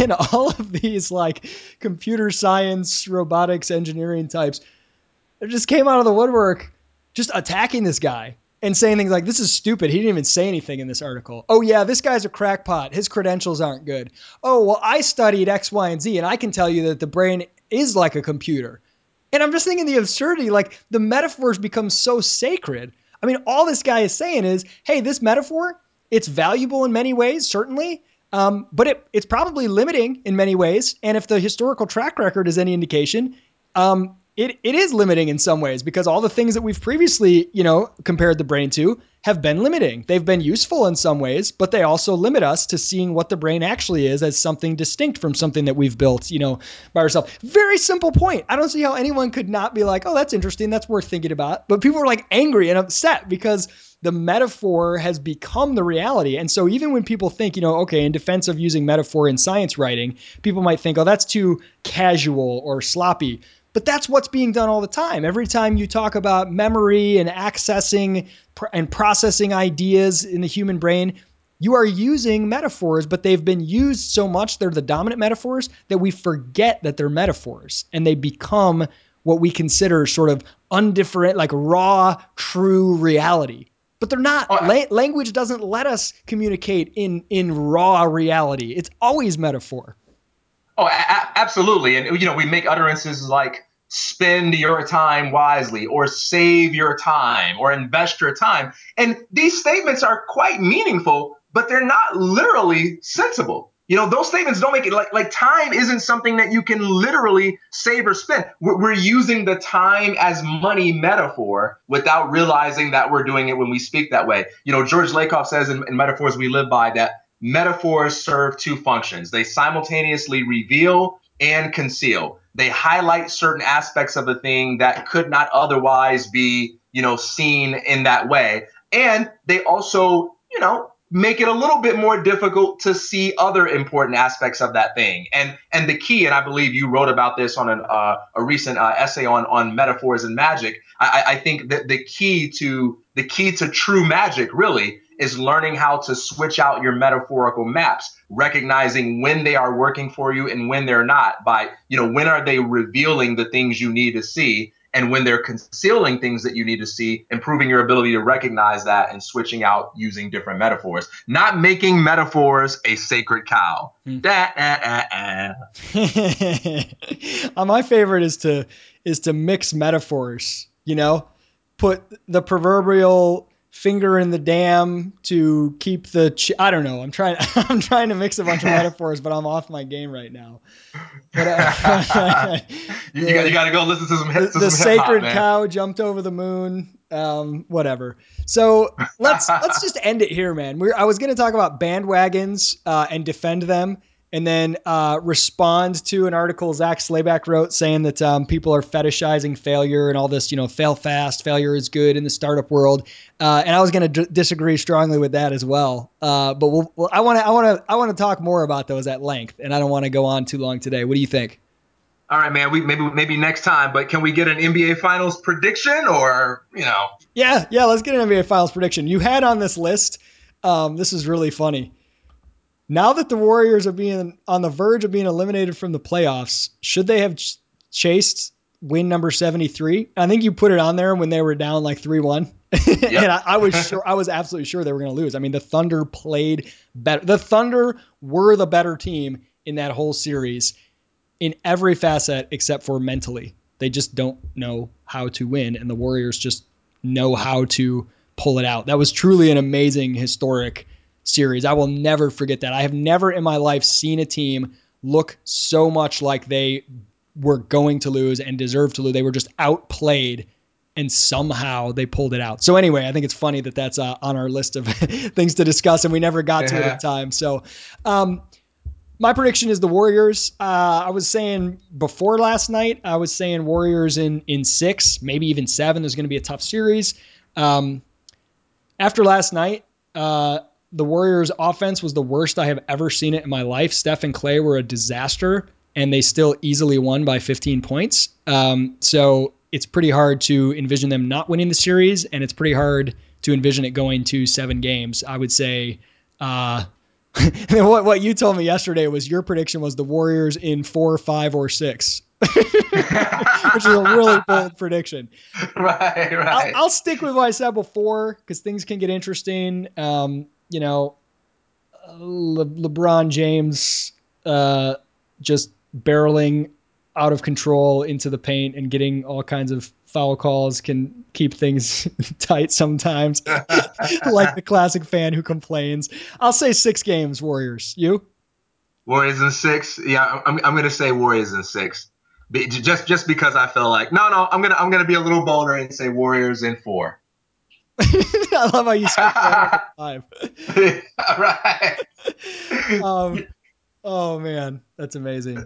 and all of these like computer science, robotics, engineering types, just came out of the woodwork, just attacking this guy and saying things like, this is stupid. He didn't even say anything in this article. Oh, yeah, this guy's a crackpot. His credentials aren't good. Oh, well, I studied X, Y, and Z, and I can tell you that the brain is like a computer. And I'm just thinking the absurdity, like the metaphors become so sacred. I mean, all this guy is saying is, hey, this metaphor, it's valuable in many ways, certainly. Um, but it, it's probably limiting in many ways. And if the historical track record is any indication, um, it, it is limiting in some ways because all the things that we've previously, you know, compared the brain to have been limiting. They've been useful in some ways, but they also limit us to seeing what the brain actually is as something distinct from something that we've built, you know, by ourselves. Very simple point. I don't see how anyone could not be like, oh, that's interesting. That's worth thinking about. But people are like angry and upset because the metaphor has become the reality. And so even when people think, you know, okay, in defense of using metaphor in science writing, people might think, oh, that's too casual or sloppy. But that's what's being done all the time. Every time you talk about memory and accessing and processing ideas in the human brain, you are using metaphors, but they've been used so much, they're the dominant metaphors, that we forget that they're metaphors and they become what we consider sort of undifferent, like raw, true reality. But they're not. Oh, La- language doesn't let us communicate in in raw reality. It's always metaphor. Oh, a- absolutely. And you know, we make utterances like spend your time wisely or save your time or invest your time. And these statements are quite meaningful, but they're not literally sensible. You know, those statements don't make it like like time isn't something that you can literally save or spend. We're, we're using the time as money metaphor without realizing that we're doing it when we speak that way. You know, George Lakoff says in, in Metaphors We Live By that metaphors serve two functions. They simultaneously reveal and conceal. They highlight certain aspects of a thing that could not otherwise be, you know, seen in that way. And they also, you know, make it a little bit more difficult to see other important aspects of that thing. And and the key, and I believe you wrote about this on an, uh, a recent uh, essay on on metaphors and magic. I, I think that the key to the key to true magic really is learning how to switch out your metaphorical maps, recognizing when they are working for you and when they're not by, you know, when are they revealing the things you need to see and when they're concealing things that you need to see, improving your ability to recognize that and switching out using different metaphors. Not making metaphors a sacred cow. Hmm. Da, uh, uh. my favorite is to is to mix metaphors. You know, put the proverbial finger in the dam to keep the ch- I don't know. I'm trying I'm trying to mix a bunch of metaphors, but I'm off my game right now. But, uh, you, got, you got to go listen to some hits. The, the sacred cow jumped over the moon. Um, whatever. So let's let's just end it here, man. We're, I was going to talk about bandwagons uh, and defend them and then uh, respond to an article Zak Slayback wrote saying that um, people are fetishizing failure and all this, you know, fail fast, failure is good in the startup world. Uh, and I was going to d- disagree strongly with that as well. Uh, but we'll, well, I want to, I want to, I want to talk more about those at length, and I don't want to go on too long today. What do you think? All right, man. We maybe maybe next time, but can we get an NBA Finals prediction, or you know? Yeah, yeah. Let's get an NBA Finals prediction. You had on this list. Um, this is really funny. Now that the Warriors are being on the verge of being eliminated from the playoffs, should they have ch- chased win number 73? I think you put it on there when they were down like 3 1. Yep. and I, I, was sure, I was absolutely sure they were going to lose. I mean, the Thunder played better. The Thunder were the better team in that whole series in every facet except for mentally. They just don't know how to win, and the Warriors just know how to pull it out. That was truly an amazing, historic series. I will never forget that. I have never in my life seen a team look so much like they were going to lose and deserved to lose. They were just outplayed and somehow they pulled it out. So anyway, I think it's funny that that's uh, on our list of things to discuss and we never got yeah. to it in time. So um, my prediction is the Warriors. Uh, I was saying before last night, I was saying Warriors in in six, maybe even seven. There's going to be a tough series. Um, after last night, uh, the Warriors' offense was the worst I have ever seen it in my life. Steph and Klay were a disaster, and they still easily won by 15 points. Um, so it's pretty hard to envision them not winning the series, and it's pretty hard to envision it going to seven games. I would say. Uh, what what you told me yesterday was your prediction was the Warriors in four, five, or six, which is a really bold prediction. Right, right. I'll, I'll stick with what I said before because things can get interesting. Um, you know, Le- LeBron James uh, just barreling out of control into the paint and getting all kinds of foul calls can keep things tight sometimes. like the classic fan who complains. I'll say six games, Warriors. You? Warriors in six. Yeah, I'm, I'm to say Warriors in six. Just just because I feel like no no I'm gonna I'm gonna be a little bolder and say Warriors in four. I love how you said five. right. Um, oh man, that's amazing.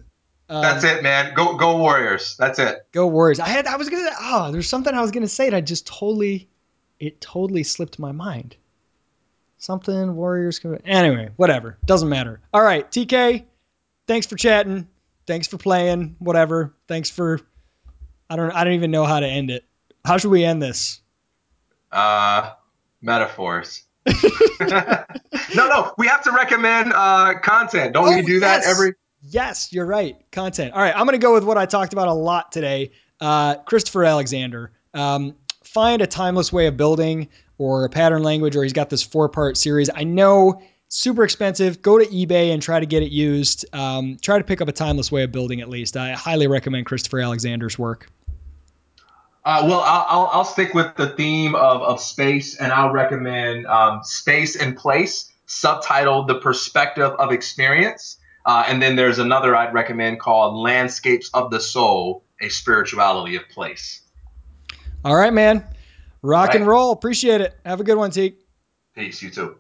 Um, that's it, man. Go go Warriors. That's it. Go Warriors. I had I was gonna oh there's something I was gonna say and I just totally it totally slipped my mind. Something Warriors can anyway, whatever. Doesn't matter. All right, TK, thanks for chatting. Thanks for playing. Whatever. Thanks for I don't I don't even know how to end it. How should we end this? Uh, metaphors. no, no, we have to recommend uh, content. Don't oh, we do that every? Yes, you're right. Content. All right, I'm going to go with what I talked about a lot today. Uh, Christopher Alexander. Um, find a timeless way of building or a pattern language, or he's got this four part series. I know super expensive. Go to eBay and try to get it used. Um, try to pick up a timeless way of building at least. I highly recommend Christopher Alexander's work. Uh, well, I'll, I'll, I'll, stick with the theme of, of space, and I'll recommend um, Space and Place, subtitled The Perspective of Experience. Uh, and then there's another I'd recommend called Landscapes of the Soul, A Spirituality of Place. All right, man. Rock right. and roll. Appreciate it. Have a good one, Teak. Peace. You too.